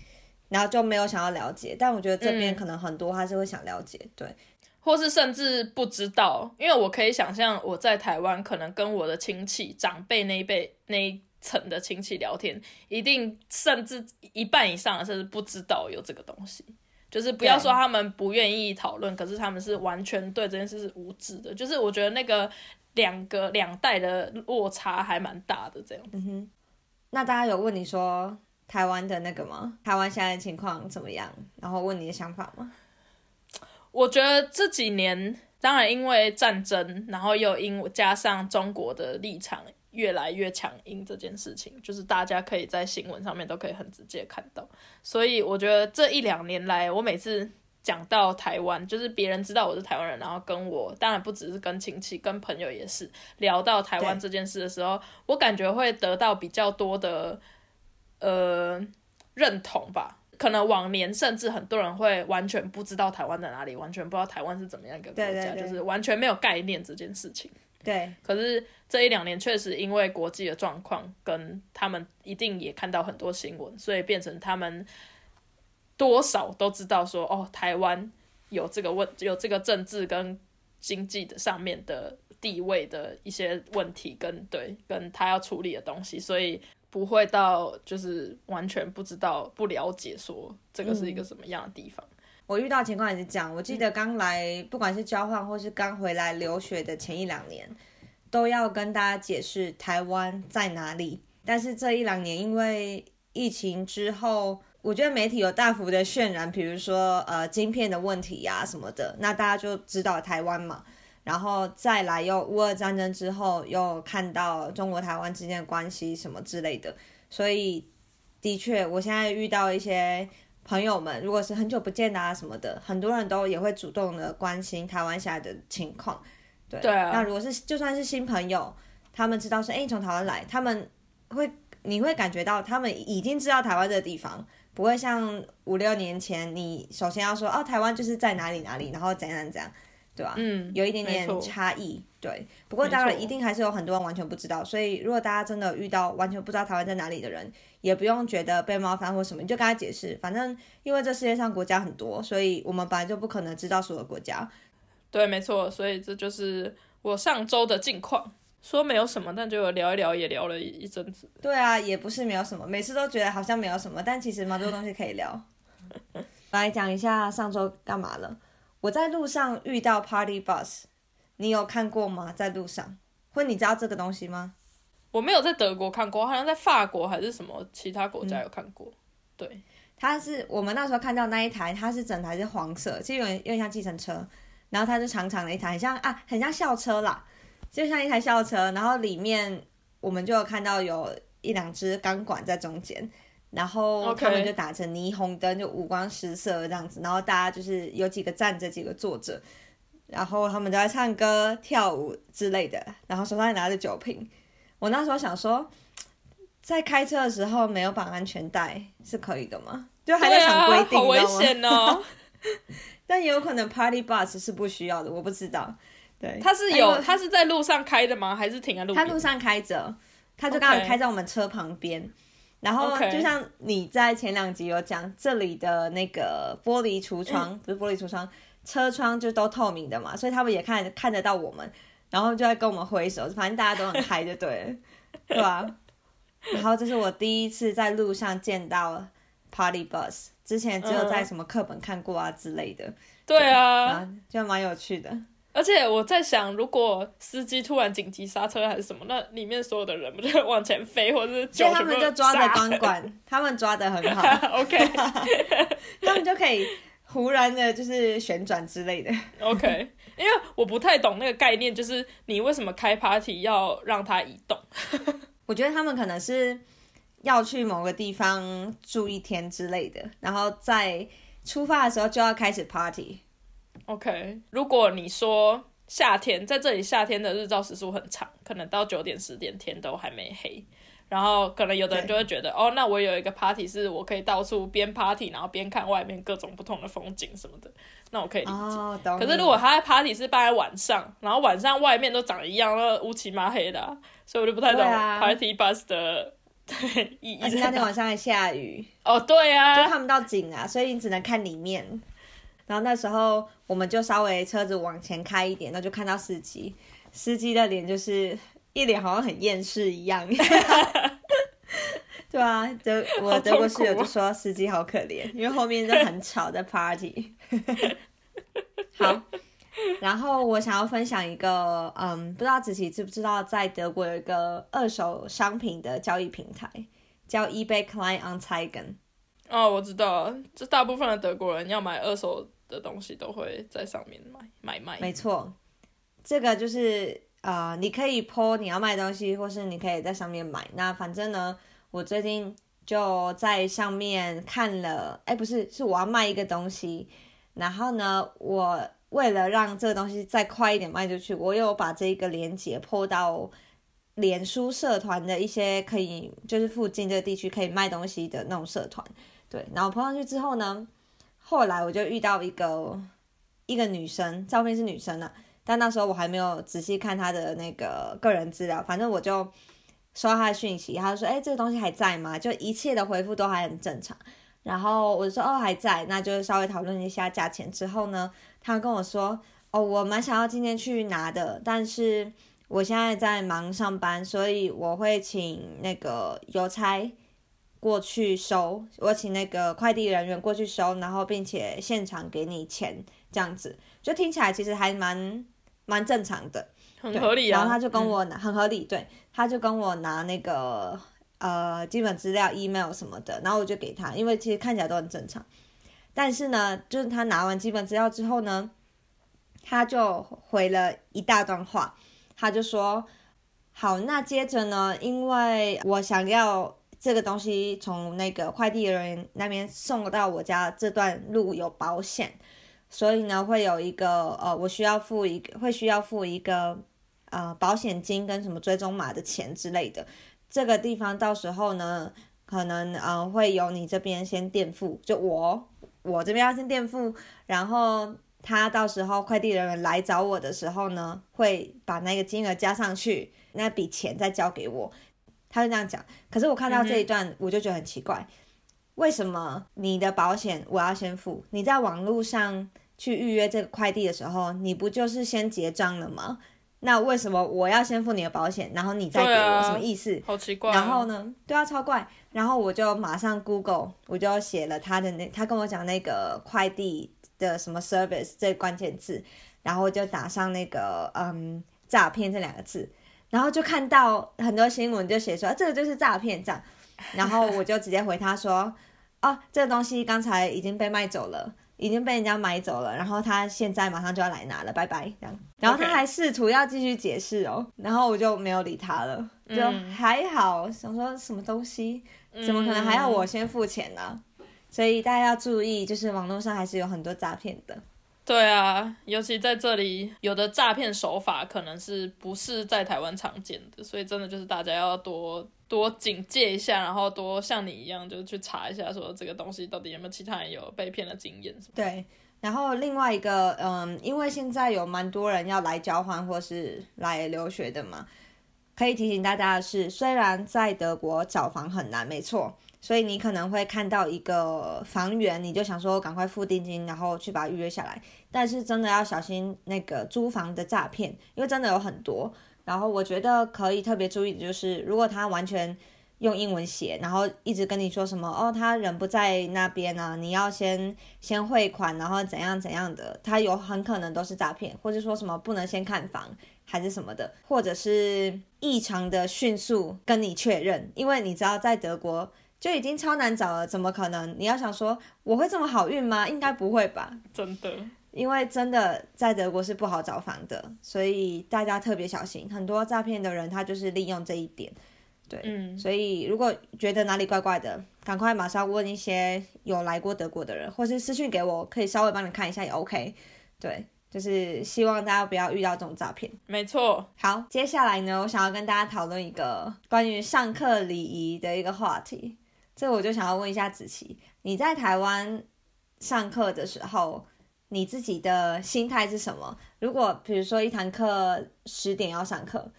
然后就没有想要了解。但我觉得这边可能很多他是会想了解，对，或是甚至不知道，因为我可以想象我在台湾可能跟我的亲戚长辈那一辈那一层的亲戚聊天，一定甚至一半以上甚至不知道有这个东西。就是不要说他们不愿意讨论，可是他们是完全对这件事是无知的。就是我觉得那个两个两代的落差还蛮大的，这样。嗯哼。那大家有问你说台湾的那个吗？台湾现在的情况怎么样？然后问你的想法吗？我觉得这几年，当然因为战争，然后又因加上中国的立场越来越强硬这件事情，就是大家可以在新闻上面都可以很直接看到。所以我觉得这一两年来，我每次讲到台湾，就是别人知道我是台湾人，然后跟我，当然不只是跟亲戚，跟朋友也是聊到台湾这件事的时候，我感觉会得到比较多的呃认同吧。可能往年甚至很多人会完全不知道台湾在哪里，完全不知道台湾是怎么样一个国家，就是完全没有概念这件事情。对。可是这一两年确实因为国际的状况，跟他们一定也看到很多新闻，所以变成他们多少都知道说，哦，台湾有这个问，有这个政治跟经济的上面的地位的一些问题，跟对，跟他要处理的东西，所以。不会到就是完全不知道、不了解，说这个是一个什么样的地方。我遇到情况也是这样。我记得刚来，不管是交换或是刚回来留学的前一两年，都要跟大家解释台湾在哪里。但是这一两年，因为疫情之后，我觉得媒体有大幅的渲染，比如说呃晶片的问题呀什么的，那大家就知道台湾嘛。然后再来又乌俄战争之后，又看到中国台湾之间的关系什么之类的，所以的确，我现在遇到一些朋友们，如果是很久不见的啊什么的，很多人都也会主动的关心台湾现在的情况。对，那如果是就算是新朋友，他们知道是哎从台湾来，他们会你会感觉到他们已经知道台湾这个地方，不会像五六年前，你首先要说哦台湾就是在哪里哪里，然后怎样怎样。对吧？嗯，有一点点差异，对。不过当然，一定还是有很多人完全不知道。所以，如果大家真的遇到完全不知道台湾在哪里的人，也不用觉得被冒犯或什么，你就跟他解释。反正，因为这世界上国家很多，所以我们本来就不可能知道所有国家。对，没错。所以这就是我上周的近况。说没有什么，但就聊一聊，也聊了一阵子。对啊，也不是没有什么，每次都觉得好像没有什么，但其实蛮多东西可以聊。来讲一下上周干嘛了。我在路上遇到 Party Bus，你有看过吗？在路上，或你知道这个东西吗？我没有在德国看过，好像在法国还是什么其他国家有看过。对，它是我们那时候看到那一台，它是整台是黄色，其实有点有点像计程车，然后它是长长的一台，很像啊，很像校车啦，就像一台校车，然后里面我们就有看到有一两只钢管在中间。然后他们就打成霓虹灯，就五光十色这样子。然后大家就是有几个站着，几个坐着，然后他们都在唱歌、跳舞之类的。然后手上拿着酒瓶。我那时候想说，在开车的时候没有绑安全带是可以的吗？就还在想规定，好危险哦。但也有可能 Party Bus 是不需要的，我不知道。对，他是有，他是在路上开的吗？还是停在路？他路上开着，他就刚好开在我们车旁边。然后就像你在前两集有讲，这里的那个玻璃橱窗不是玻璃橱窗，车窗就都透明的嘛，所以他们也看看得到我们，然后就在跟我们挥手，反正大家都很嗨，就对了，对吧？然后这是我第一次在路上见到 Party Bus，之前只有在什么课本看过啊之类的，对啊，就蛮有趣的。而且我在想，如果司机突然紧急刹车还是什么，那里面所有的人不就往前飞，或者是就他们就抓着钢管，他们抓的很好，OK，他们就可以忽然的就是旋转之类的，OK。因为我不太懂那个概念，就是你为什么开 party 要让它移动？我觉得他们可能是要去某个地方住一天之类的，然后在出发的时候就要开始 party。OK，如果你说夏天在这里，夏天的日照时数很长，可能到九点十点天都还没黑。然后可能有的人就会觉得，哦，那我有一个 party 是我可以到处边 party，然后边看外面各种不同的风景什么的，那我可以理解。哦，可是如果他的 party 是办在晚上，然后晚上外面都长一样，那乌漆嘛黑的啊、所以我就不太懂啊 party bus 的对意义而且。那天晚上还下雨，哦，对啊就啊，看不到景啊，所以你只能看里面。然后那时候我们就稍微车子往前开一点，那就看到司机，司机的脸就是一脸好像很厌世一样。对啊，德我德国室友就说司机好可怜，因为后面就很吵在 party。好，然后我想要分享一个，嗯，不知道子琪知不知道，在德国有一个二手商品的交易平台，叫 eBay Kleinanzeigen。哦，我知道，这大部分的德国人要买二手的东西都会在上面买买卖。没错，这个就是呃，你可以 po 你要卖东西，或是你可以在上面买。那反正呢，我最近就在上面看了，哎，不是，是我要卖一个东西，然后呢，我为了让这个东西再快一点卖出去，我有把这个链接 po 到。脸书社团的一些可以，就是附近这个地区可以卖东西的那种社团，对，然后 po 上去之后呢，后来我就遇到一个一个女生，照片是女生啊，但那时候我还没有仔细看她的那个个人资料，反正我就收到她的讯息，她就说：“哎、这个东西还在吗？”就一切的回复都还很正常。然后我就说：“哦，还在。”那就稍微讨论一下价钱之后呢，她跟我说：“哦，我蛮想要今天去拿的，但是我现在在忙上班，所以我会请那个邮差过去收，我请那个快递人员过去收，然后并且现场给你钱，这样子就听起来其实还蛮蛮正常的，很合理啊。然后他就跟嗯我拿，很合理，对，他就跟我拿那个呃基本资料、email 什么的，然后我就给他，因为其实看起来都很正常。但是呢，就是他拿完基本资料之后呢，他就回了一大段话，他就说：“好，那接着呢，因为我想要这个东西从那个快递人员那边送到我家这段路有保险，所以呢会有一个呃，我需要付一个会需要付一个呃保险金跟什么追踪码的钱之类的。这个地方到时候呢，可能呃会由你这边先垫付，就我我这边要先垫付，然后他到时候快递人员来找我的时候呢，会把那个金额加上去，那笔钱再交给我。他就这样讲。可是我看到这一段，我就觉得很奇怪，为什么你的保险我要先付？你在网络上去预约这个快递的时候，你不就是先结账了吗？那为什么我要先付你的保险，然后你再给我？啊什么意思？好奇怪啊。然后呢？对啊，超怪。然后我就马上 Google，我就写了他的那，他跟我讲那个快递的什么 service 这个关键字，然后就打上那个嗯诈骗这两个字，然后就看到很多新闻就写说、啊这个就是诈骗这样，然后我就直接回他说，哦，这个东西刚才已经被卖走了。已经被人家买走了，然后他现在马上就要来拿了，拜拜这样。然后他还试图要继续解释哦，然后我就没有理他了，就嗯还好，想说什么东西，怎么可能还要我先付钱呢、所以大家要注意，就是网络上还是有很多诈骗的。对啊，尤其在这里，有的诈骗手法可能是不是在台湾常见的，所以真的就是大家要多多警戒一下，然后多像你一样，就去查一下，说这个东西到底有没有其他人有被骗的经验。对，然后另外一个，嗯，因为现在有蛮多人要来交换或是来留学的嘛，可以提醒大家的是，虽然在德国找房很难，没错，所以你可能会看到一个房源，你就想说赶快付定金，然后去把它预约下来。但是真的要小心那个租房的诈骗，因为真的有很多。然后我觉得可以特别注意的就是，如果他完全用英文写，然后一直跟你说什么哦，他人不在那边啊，你要先先汇款，然后怎样怎样的，他有很可能都是诈骗，或者说什么不能先看房还是什么的，或者是异常的迅速跟你确认，因为你知道在德国就已经超难找了，怎么可能？你要想说我会这么好运吗？应该不会吧。真的，因为真的在德国是不好找房的，所以大家特别小心。很多诈骗的人他就是利用这一点，对，嗯，所以如果觉得哪里怪怪的，赶快马上问一些有来过德国的人，或是私讯给我，可以稍微帮你看一下也 OK。对，就是希望大家不要遇到这种诈骗。没错，好，接下来呢，我想要跟大家讨论一个关于上课礼仪的一个话题。这我就想要问一下子琪，你在台湾上课的时候，你自己的心态是什么？如果比如说一堂课十点要上课，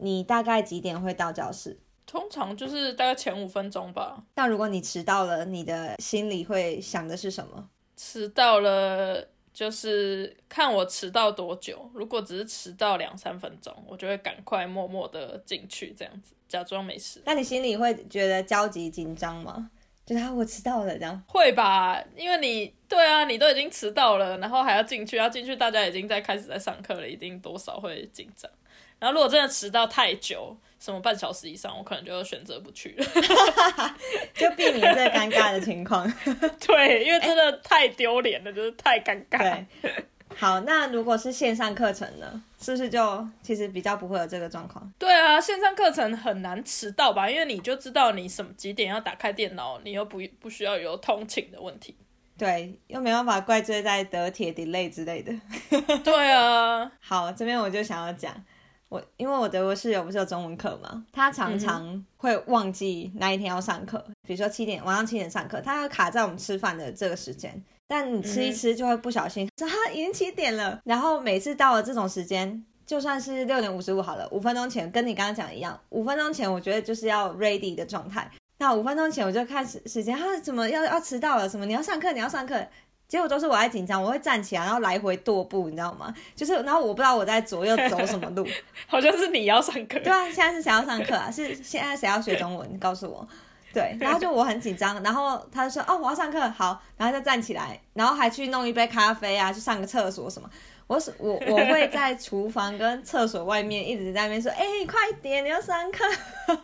你大概几点会到教室？通常就是大概前五分钟吧。那如果你迟到了，你的心里会想的是什么？迟到了就是看我迟到多久。如果只是迟到两三分钟，我就会赶快默默的进去，这样子假装没事。那你心里会觉得焦急紧张吗？就是啊，我迟到了这样。会吧，因为你对啊，你都已经迟到了，然后还要进去，要进去，大家已经在开始在上课了，一定多少会紧张。然后如果真的迟到太久，什么半小时以上，我可能就选择不去了，就避免这尴尬的情况。对，因为真的太丢脸了，就是太尴尬。对，好，那如果是线上课程呢？是不是就其实比较不会有这个状况？对啊，线上课程很难迟到吧？因为你就知道你什么几点要打开电脑，你又不不需要有通勤的问题。对，又没办法怪罪在德铁 delay 之类的。对啊，好，这边我就想要讲。我因为我德国室友不是有中文课嘛，他常常会忘记那一天要上课，比如说七点晚上七点上课，他要卡在我们吃饭的这个时间，但你吃一吃就会不小心说哈已经七点了，然后每次到了这种时间，就算是六点五十五好了，五分钟前跟你刚刚讲一样，五分钟前我觉得就是要 ready 的状态，那五分钟前我就看时时间，他怎么要要迟到了？什么你要上课你要上课？结果都是我在紧张，我会站起来，然后来回踱步，你知道吗？就是，然后我不知道我在左右走什么路，好像是你要上课。对啊，现在是谁要上课啊？是现在谁要学中文？你告诉我。对，然后就我很紧张，然后他就说：“哦，我要上课，好。”然后就站起来，然后还去弄一杯咖啡啊，去上个厕所什么。我是我 我会在厨房跟厕所外面一直在那边说：“哎，快点，你要上课。”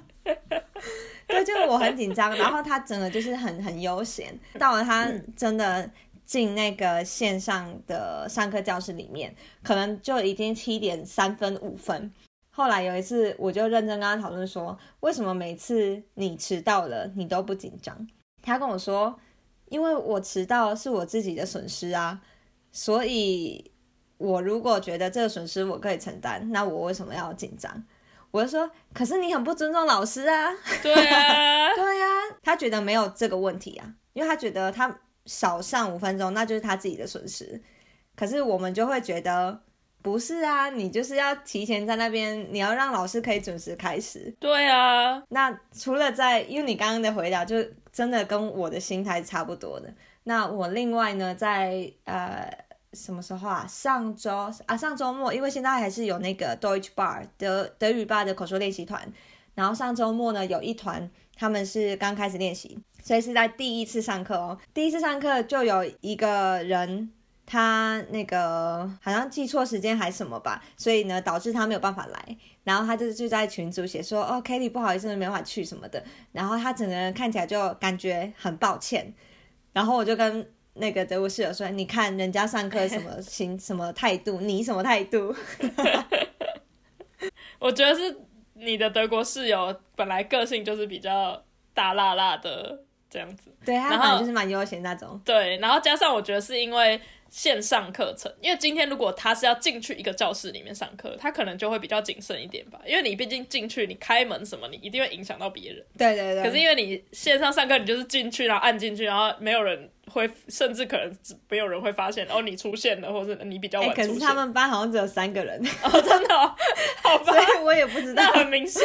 对，就是我很紧张，然后他整个就是很很悠闲，到了他真的。进那个线上的上课教室里面，可能就已经七点三分五分。后来有一次，我就认真跟他讨论说，为什么每次你迟到了，你都不紧张？他跟我说，因为我迟到是我自己的损失啊，所以我如果觉得这个损失我可以承担，那我为什么要紧张？我就说，可是你很不尊重老师啊。对啊，对呀，他觉得没有这个问题啊，因为他觉得他。少上五分钟，那就是他自己的损失。可是我们就会觉得，不是啊，你就是要提前在那边，你要让老师可以准时开始。对啊，那除了在，因为你刚刚的回答就真的跟我的心态差不多的。那我另外呢，在呃什么时候啊？上周啊，上周末，因为现在还是有那个 Deutsch Bar 德德语吧的口说练习团。然后上周末呢，有一团他们是刚开始练习。所以是在第一次上课哦，第一次上课就有一个人，他那个好像记错时间还是什么吧，所以呢导致他没有办法来，然后他就就在群组写说，哦，Kitty 不好意思没办法去什么的，然后他整个人看起来就感觉很抱歉，然后我就跟那个德国室友说，你看人家上课什么心 什么态度，你什么态度？我觉得是你的德国室友本来个性就是比较大辣辣的。这样子，对，他本来就是蛮悠闲那种。对，然后加上我觉得是因为线上课程，因为今天如果他是要进去一个教室里面上课，他可能就会比较谨慎一点吧。因为你毕竟进去，你开门什么，你一定会影响到别人。对对对。可是因为你线上上课，你就是进去然后按进去，然后没有人会，甚至可能没有人会发现哦你出现了，或者你比较晚出现。可是他们班好像只有三个人 哦，真的，好吧，所以我也不知道，很明显。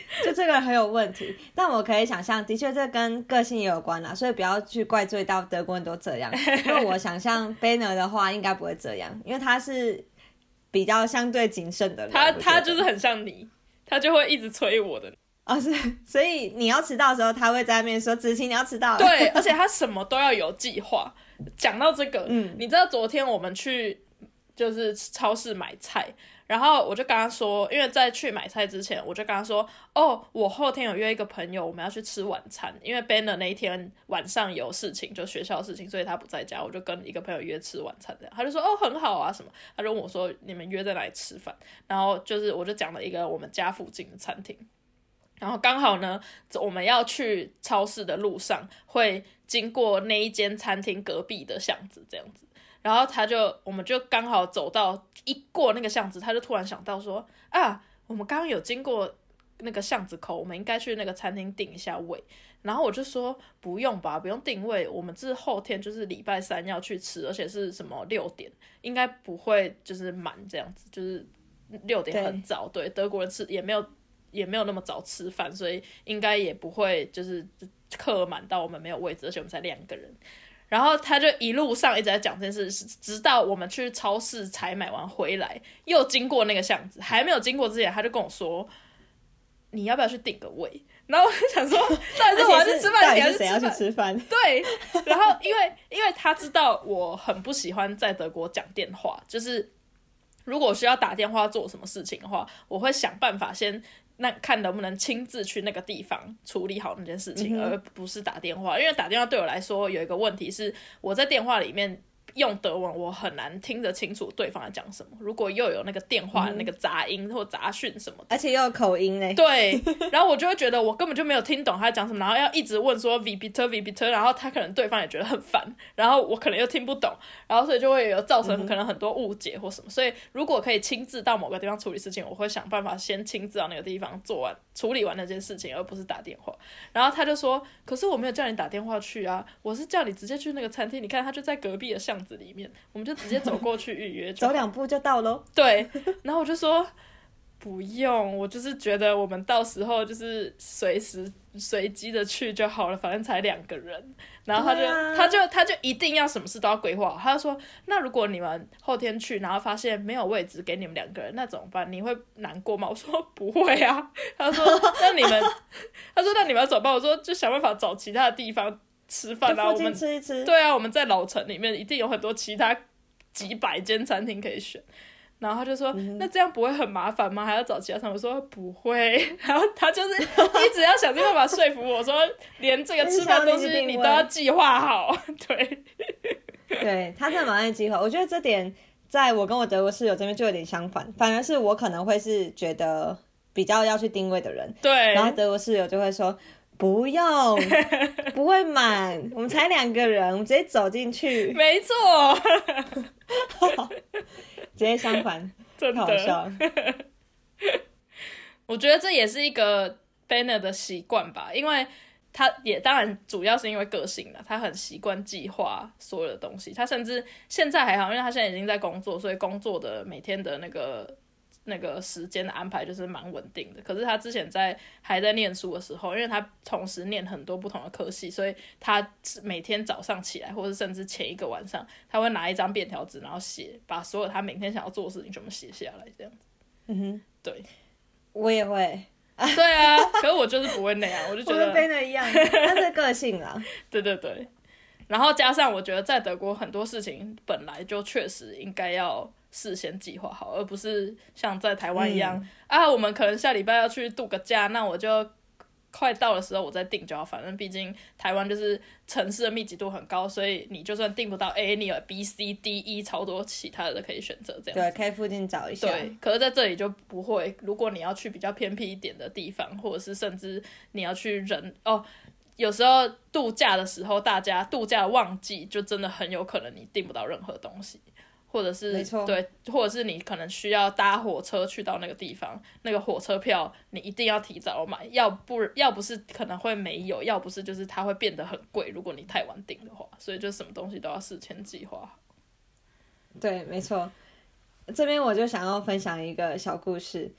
就这个很有问题，但我可以想象，的确这跟个性也有关啦，所以不要去怪罪到德国人都这样。因为我想象 Banner 的话，应该不会这样，因为他是比较相对谨慎的人。他他就是很像你，他就会一直催我的。哦，是，所以你要迟到的时候，他会在那边说：“子晴，你要迟到。”对，而且他什么都要有计划。讲到这个，嗯，你知道昨天我们去就是超市买菜。然后我就跟他说，因为在去买菜之前，我就跟他说，哦，我后天有约一个朋友，我们要去吃晚餐。因为 Banner 那一天晚上有事情，就学校事情，所以他不在家，我就跟一个朋友约吃晚餐。这样，他就说，哦，很好啊，什么？他就问我说，你们约在哪里吃饭？然后就是，我就讲了一个我们家附近的餐厅。然后刚好呢，我们要去超市的路上，会经过那一间餐厅隔壁的巷子，这样子。然后他就我们就刚好走到一过那个巷子，他就突然想到说啊，我们刚刚有经过那个巷子口，我们应该去那个餐厅订一下位。然后我就说不用吧，不用定位，我们是后天就是礼拜三要去吃，而且是什么六点，应该不会就是满这样子，就是六点很早，对，德国人吃也没有也没有那么早吃饭，所以应该也不会就是客满到我们没有位置，而且我们才两个人。然后他就一路上一直在讲这件事，直到我们去超市采买完回来，又经过那个巷子，还没有经过之前，他就跟我说：“你要不要去订个位？”然后我就想说，到底是我要去吃饭，还是谁要去吃饭？对。然后因为因为他知道我很不喜欢在德国讲电话，就是如果需要打电话做什么事情的话，我会想办法先那看能不能亲自去那个地方处理好那件事情，而不是打电话。因为打电话对我来说有一个问题是，我在电话里面。用德文我很难听得清楚对方在讲什么。如果又有那个电话那个杂音或杂讯什么，而且又有口音呢。对，然后我就会觉得我根本就没有听懂他讲什么，然后要一直问说 v b t v b t 然后他可能对方也觉得很烦，然后我可能又听不懂，然后所以就会有造成可能很多误解或什么。所以如果可以亲自到某个地方处理事情，我会想办法先亲自到那个地方做完处理完那件事情，而不是打电话。然后他就说：“可是我没有叫你打电话去啊，我是叫你直接去那个餐厅，你看他就在隔壁的巷子里面。”我们就直接走过去预约，走两步就到喽。对，然后我就说不用，我就是觉得我们到时候就是随时随机的去就好了，反正才两个人。然后他就他就他就一定要什么事都要规划好。他就说，那如果你们后天去，然后发现没有位置给你们两个人，那怎么办？你会难过吗？我说不会啊。他说那你们，他说那你们要怎么办？我说就想办法找其他的地方。吃饭啊，我们吃一吃。对啊，我们在老城里面一定有很多其他几百间餐厅可以选。然后他就说：“那这样不会很麻烦吗？还要找其他餐？”我说：“不会。”然后他就是 一直要想尽办法说服我说：“连这个吃饭东西你都要计划好。”对，对他在蛮爱计划。我觉得这点在我跟我德国室友这边就有点相反，反而是我可能会是觉得比较要去定位的人。对，然后德国室友就会说。不用，不会满。我们才两个人，我们直接走进去。没错，直接相反，真好笑。我觉得这也是一个 Banner 的习惯吧，因为他也当然主要是因为个性了，他很习惯计划所有的东西。他甚至现在还好，因为他现在已经在工作，所以工作的每天的那个。那个时间的安排就是蛮稳定的，可是他之前在还在念书的时候，因为他同时念很多不同的科系，所以他每天早上起来，或者甚至前一个晚上，他会拿一张便条纸，然后写，把所有他每天想要做的事情全部写下来，这样子。嗯哼，对，我也会。对啊，可是我就是不会那样，我就觉得跟的一样，他是个性啊。对对对，然后加上我觉得在德国很多事情本来就确实应该要。事先计划好，而不是像在台湾一样啊，我们可能下礼拜要去度个假，那我就快到的时候我再订就好。反正毕竟台湾就是城市的密集度很高，所以你就算订不到 A，你有 B、C、D、E 超多其他的可以选择。这样对，可以附近找一下。对，可是在这里就不会。如果你要去比较偏僻一点的地方，或者是甚至你要去人哦，有时候度假的时候，大家度假旺季就真的很有可能你订不到任何东西。或者是对，或者是你可能需要搭火车去到那个地方，那个火车票你一定要提早买，要不要不是可能会没有，要不是就是它会变得很贵，如果你太晚订的话，所以就什么东西都要事前计划。对，没错。这边我就想要分享一个小故事。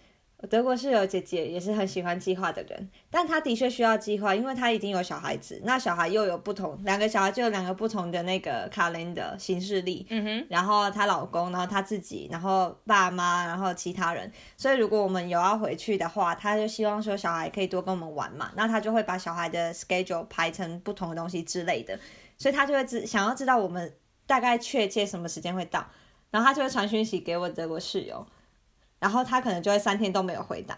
德国室友姐姐也是很喜欢计划的人，但她的确需要计划，因为她已经有小孩子，那小孩又有不同，两个小孩就有两个不同的那个卡琳的形式力，嗯哼，然后她老公，然后她自己，然后爸妈，然后其他人，所以如果我们有要回去的话，她就希望说小孩可以多跟我们玩嘛，那她就会把小孩的 schedule 排成不同的东西之类的，所以她就会知想要知道我们大概确切什么时间会到，然后她就会传讯息给我德国室友。然后他可能就会三天都没有回答，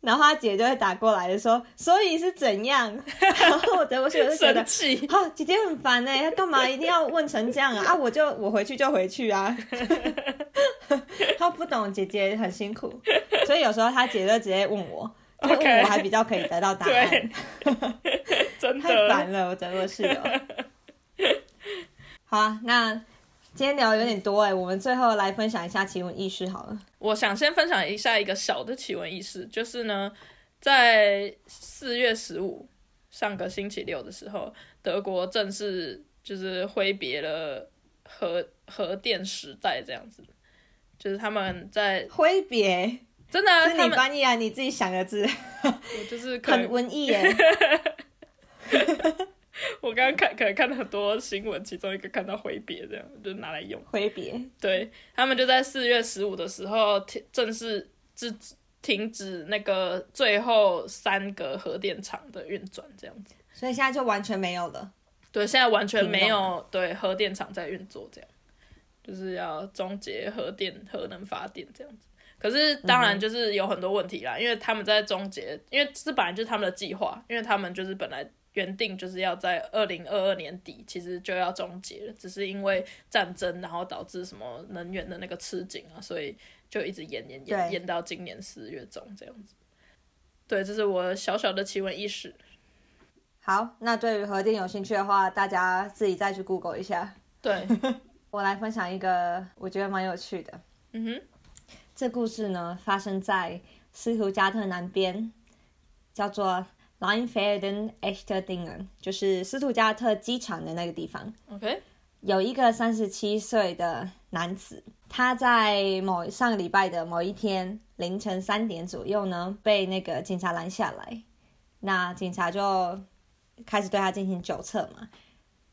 然后他姐就会打过来说，所以是怎样？然后我德国室友就觉得，好姐姐很烦哎，他干嘛一定要问成这样啊？啊，我就我回去就回去啊。他不懂姐姐很辛苦，所以有时候他姐就直接问我，问我还比较可以得到答案。真的太烦了，我德国室友。好啊，那。今天聊得有点多哎，我们最后来分享一下奇闻异事好了。我想先分享一下一个小的奇闻异事，就是呢，在四月十五上个星期六的时候，德国正式就是挥别了核核电时代，这样子，就是他们在挥别，真的啊、是你翻译啊，你自己想的字，我就是 很文艺耶。我刚刚看可能看到很多新闻，其中一个看到挥别这样，就拿来用。挥别，对他们就在四月十五的时候停正式制停止那个最后三个核电厂的运转，这样子。所以现在就完全没有了。对，现在完全没有对核电厂在运作，这样就是要终结核电核能发电这样子。可是当然就是有很多问题啦，因为他们在终结，因为这本来就是他们的计划，因为他们就是本来原定就是要在二零二二年底其实就要终结了，只是因为战争，然后导致什么能源的那个吃紧啊，所以就一直延延延延到今年四月中这样子。对，这是我小小的奇闻异事。好，那对于核电有兴趣的话，大家自己再去 Google 一下。对，我来分享一个我觉得蛮有趣的。嗯哼，这故事呢发生在斯图加特南边，叫做 Leinfelden e c h t e r d i n g e n 就是斯图加特机场的那个地方。OK，有一个三十七岁的男子，他在某上个礼拜的某一天凌晨三点左右呢，被那个警察拦下来。那警察就开始对他进行酒测嘛，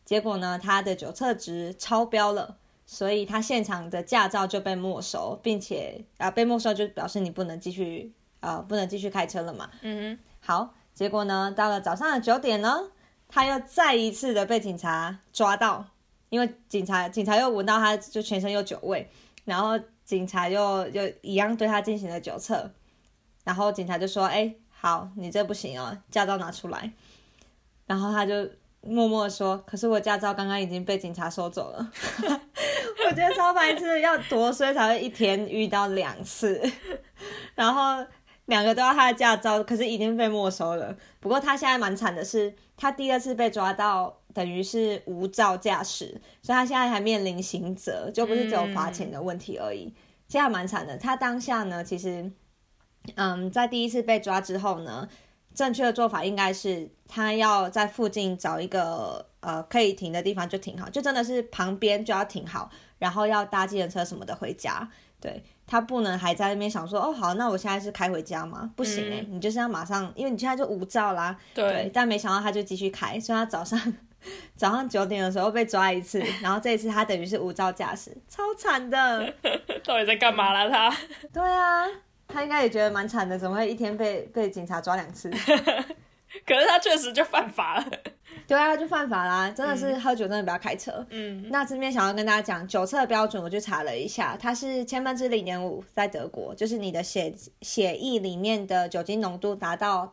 结果呢，他的酒测值超标了，所以他现场的驾照就被没收，并且啊、被没收就表示你不能继续呃不能继续开车了嘛。嗯好，结果呢，到了早上的九点呢，他又再一次的被警察抓到，因为警察警察又闻到他就全身有酒味，然后警察又又一样对他进行了酒测，然后警察就说：“哎、好，你这不行哦，驾照拿出来。”然后他就默默说：“可是我驾照刚刚已经被警察收走了。”我觉得超白痴，要多衰才会一天遇到两次，然后两个都要他的驾照，可是已经被没收了。不过他现在蛮惨的是，他第二次被抓到，等于是无照驾驶，所以他现在还面临刑责，就不是只有罚钱的问题而已。现在蛮惨的。他当下呢，其实，嗯，在第一次被抓之后呢，正确的做法应该是他要在附近找一个呃可以停的地方就停好，就真的是旁边就要停好，然后要搭计程车什么的回家。对他不能还在那边想说哦好，那我现在是开回家吗？不行哎、你就是要马上，因为你现在就无照啦。对对，但没想到他就继续开，所以他早上 早上九点的时候被抓一次，然后这一次他等于是无照驾驶，超惨的。到底在干嘛啦他？对啊，他应该也觉得蛮惨的，怎么会一天被被警察抓两次？可是他确实就犯法了。对啊，就犯法啦！真的是喝酒真的不要开车。嗯，那这边想要跟大家讲酒测标准，我去查了一下，它是千分之零点五，在德国，就是你的血血液里面的酒精浓度达到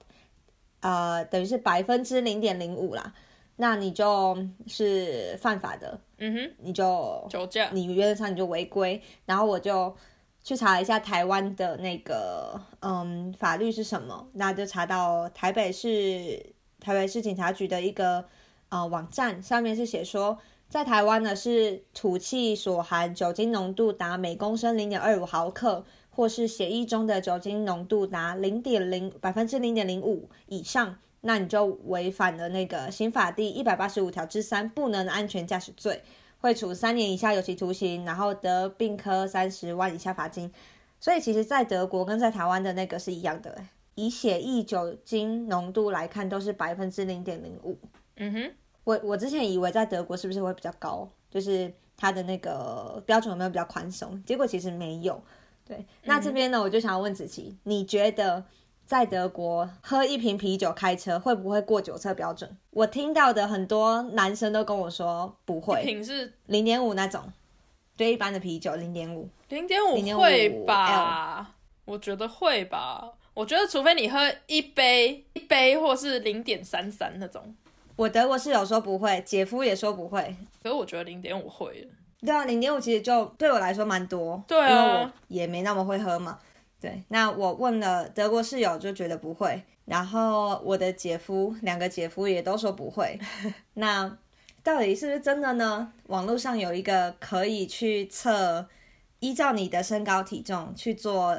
呃等于是百分之零点零五啦，那你就是犯法的，嗯哼，你就酒驾。你原则上你就违规，然后我就去查了一下台湾的那个嗯法律是什么，那就查到台北市台北市警察局的一个呃网站，上面是写说，在台湾呢是吐气所含酒精浓度达每公升零点二五毫克。或是血液中的酒精浓度达零点零百分之零点零五以上，那你就违反了那个刑法第一百八十五条之三不能安全驾驶罪。会处三年以下有期徒刑，然后得并科三十万以下罚金。所以其实，在德国跟在台湾的那个是一样的，以血液酒精浓度来看，都是百分之零点零五。嗯哼，我我之前以为在德国是不是会比较高，就是它的那个标准有没有比较宽松？结果其实没有。对，那这边呢，我就想要问子琪，你觉得在德国喝一瓶啤酒开车会不会过酒测标准？我听到的很多男生都跟我说不会，瓶是零点五那种，对一般的啤酒零点五。零点五0.5会吧？我觉得会吧。我觉得除非你喝一杯一杯，或是零点三三那种，我德国室友说不会，姐夫也说不会。可是我觉得零点五会了。对啊，零点五其实就对我来说蛮多，对啊因为我也没那么会喝嘛。对，那我问了德国室友，就觉得不会。然后我的姐夫，两个姐夫也都说不会。那到底是不是真的呢？网络上有一个可以去测，依照你的身高体重去做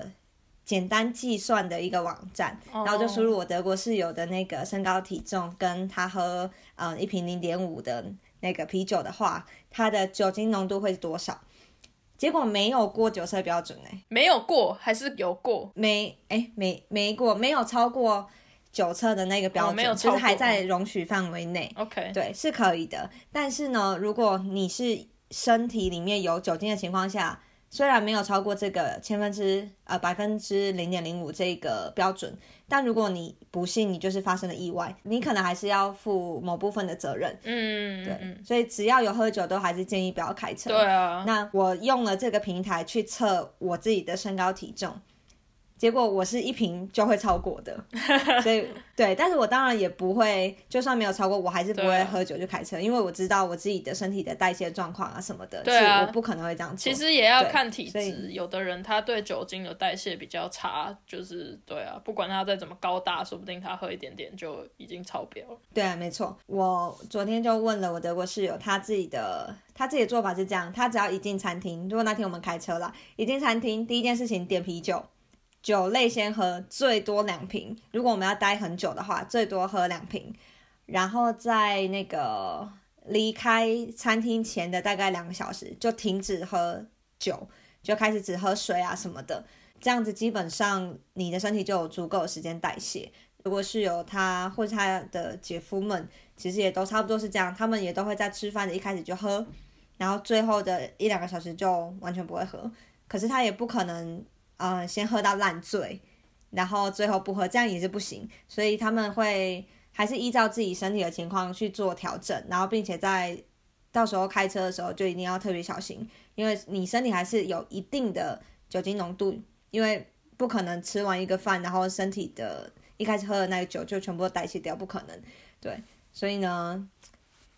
简单计算的一个网站，然后就输入我德国室友的那个身高体重，跟他喝嗯一瓶零点五的那个啤酒的话，它的酒精浓度会是多少？结果没有过酒测标准哎、没有过还是有过？没哎、没没过，没有超过酒测的那个标准，哦没有超过就是还在容许范围内。OK，对，是可以的。但是呢，如果你是身体里面有酒精的情况下，虽然没有超过这个千分之呃百分之零点零五这个标准，但如果你不幸你就是发生了意外，你可能还是要负某部分的责任。嗯，对，嗯，所以只要有喝酒，都还是建议不要开车。对啊，那我用了这个平台去测我自己的身高体重，结果我是一瓶就会超过的，所以对，但是我当然也不会，就算没有超过，我还是不会喝酒就开车，因为我知道我自己的身体的代谢状况啊什么的，对啊我不可能会这样做。其实也要看体质，有的人他对酒精的代谢比较差，就是对啊，不管他再怎么高大，说不定他喝一点点就已经超标了。对啊，没错。我昨天就问了我德国室友，他自己的他自己的做法是这样：他只要一进餐厅，如果那天我们开车啦，一进餐厅第一件事情点啤酒，酒类先喝，最多两瓶。如果我们要待很久的话，最多喝两瓶。然后在那个离开餐厅前的大概两个小时，就停止喝酒，就开始只喝水啊什么的。这样子基本上你的身体就有足够的时间代谢。如果是有他或是他的姐夫们，其实也都差不多是这样，他们也都会在吃饭的一开始就喝，然后最后的一两个小时就完全不会喝。可是他也不可能，呃，先喝到烂醉，然后最后不喝，这样也是不行。所以他们会还是依照自己身体的情况去做调整，然后并且在到时候开车的时候就一定要特别小心，因为你身体还是有一定的酒精浓度，因为不可能吃完一个饭，然后身体的一开始喝的那个酒就全部代谢掉，不可能。对，所以呢，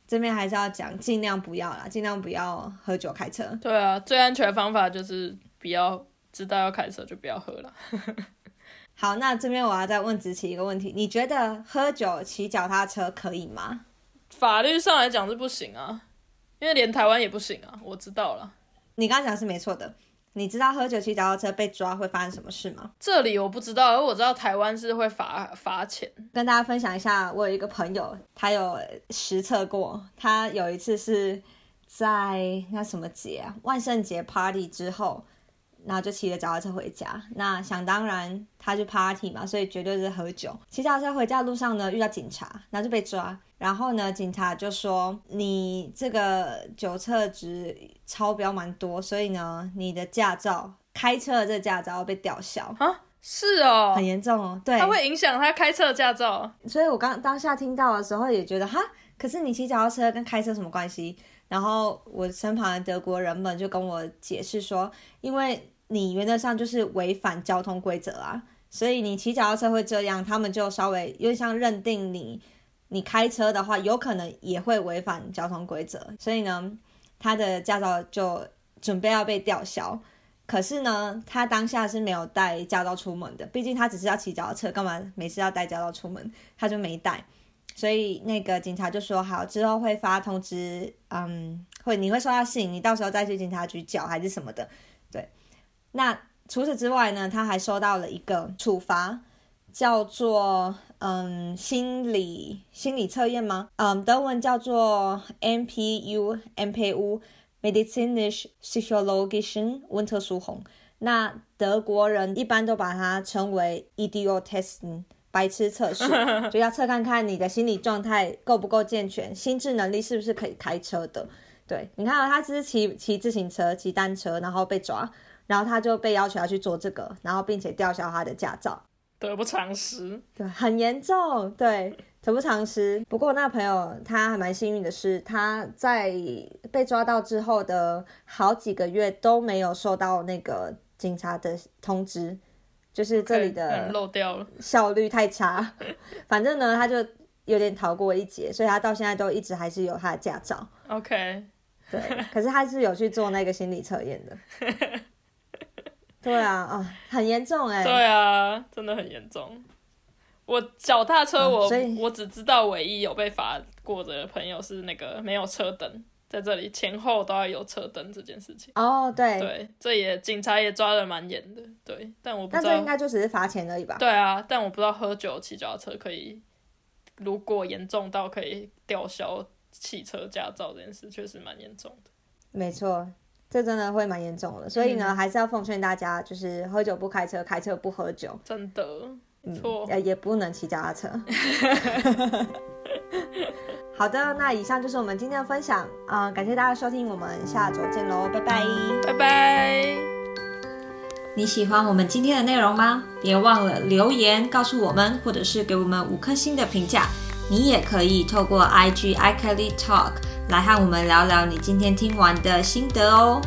这边还是要讲，尽量不要啦，尽量不要喝酒开车。对啊，最安全的方法就是不要知道要开车就不要喝了。好，那这边我要再问子琪一个问题，你觉得喝酒骑脚踏车可以吗？法律上来讲是不行啊，因为连台湾也不行啊，我知道了。你刚刚讲是没错的。你知道喝酒骑脚踏车被抓会发生什么事吗？这里我不知道，而我知道台湾是会罚罚钱。跟大家分享一下，我有一个朋友，他有实测过，他有一次是在那什么节啊，万圣节 party 之后，然后就骑着脚踏车回家。那想当然，他就 party 嘛，所以绝对是喝酒。骑脚踏车回家的路上呢，遇到警察，然后就被抓。然后呢，警察就说你这个酒测值超标蛮多，所以呢，你的驾照开车的这个驾照要被吊销啊，是哦很，严重哦。对，它会影响他开车的驾照。所以我刚当下听到的时候也觉得哈，可是你骑脚踏车跟开车什么关系？然后我身旁的德国人们就跟我解释说，因为你原则上就是违反交通规则啊，所以你骑脚踏车会这样，他们就稍微有点像认定你，你开车的话有可能也会违反交通规则，所以呢，他的驾照就准备要被吊销。可是呢，他当下是没有带驾照出门的，毕竟他只是要骑脚踏车，干嘛每次要带驾照出门？他就没带，所以那个警察就说好，之后会发通知，嗯，会你会收到信，你到时候再去警察局缴还是什么的，那除此之外呢，他还收到了一个处罚，叫做嗯心理心理测验吗？嗯，德文叫做 MPU MPU Medizinisch Psychologischen Untersuchung。那德国人一般都把它称为 Idiot-Testen。白痴测试 就要测看看你的心理状态够不够健全，心智能力是不是可以开车的。对，你看、哦、他只是骑骑自行车、骑单车，然后被抓，然后他就被要求要去做这个，然后并且吊销他的驾照。得不偿失。对，很严重，对，得不偿失。不过那朋友他还蛮幸运的是，他在被抓到之后的好几个月都没有收到那个警察的通知，就是这里的漏掉了。效率太差。反正呢，他就有点逃过一劫，所以他到现在都一直还是有他的驾照。OK，对，可是他是有去做那个心理测验的。对啊，啊，很严重哎、对啊，真的很严重。我脚踏车我，我只知道唯一有被罚过的朋友是那个没有车灯，在这里前后都要有车灯这件事情。哦，对，对，这也警察也抓的蛮严的。对，但我不知道那这应。该就只是罚钱而已吧？对啊，但我不知道喝酒骑脚踏车可以，如果严重到可以吊销汽车驾照这件事，确实蛮严重的。没错，这真的会蛮严重的。所以呢，嗯还是要奉劝大家，就是喝酒不开车，开车不喝酒，真的，没错。呃，也不能骑脚踏车。好的，那以上就是我们今天的分享，啊、感谢大家收听，我们下周见喽，拜拜。拜拜。你喜欢我们今天的内容吗？别忘了留言告诉我们，或者是给我们五颗星的评价。你也可以透过 IG iKelly Talk 来和我们聊聊你今天听完的心得哦。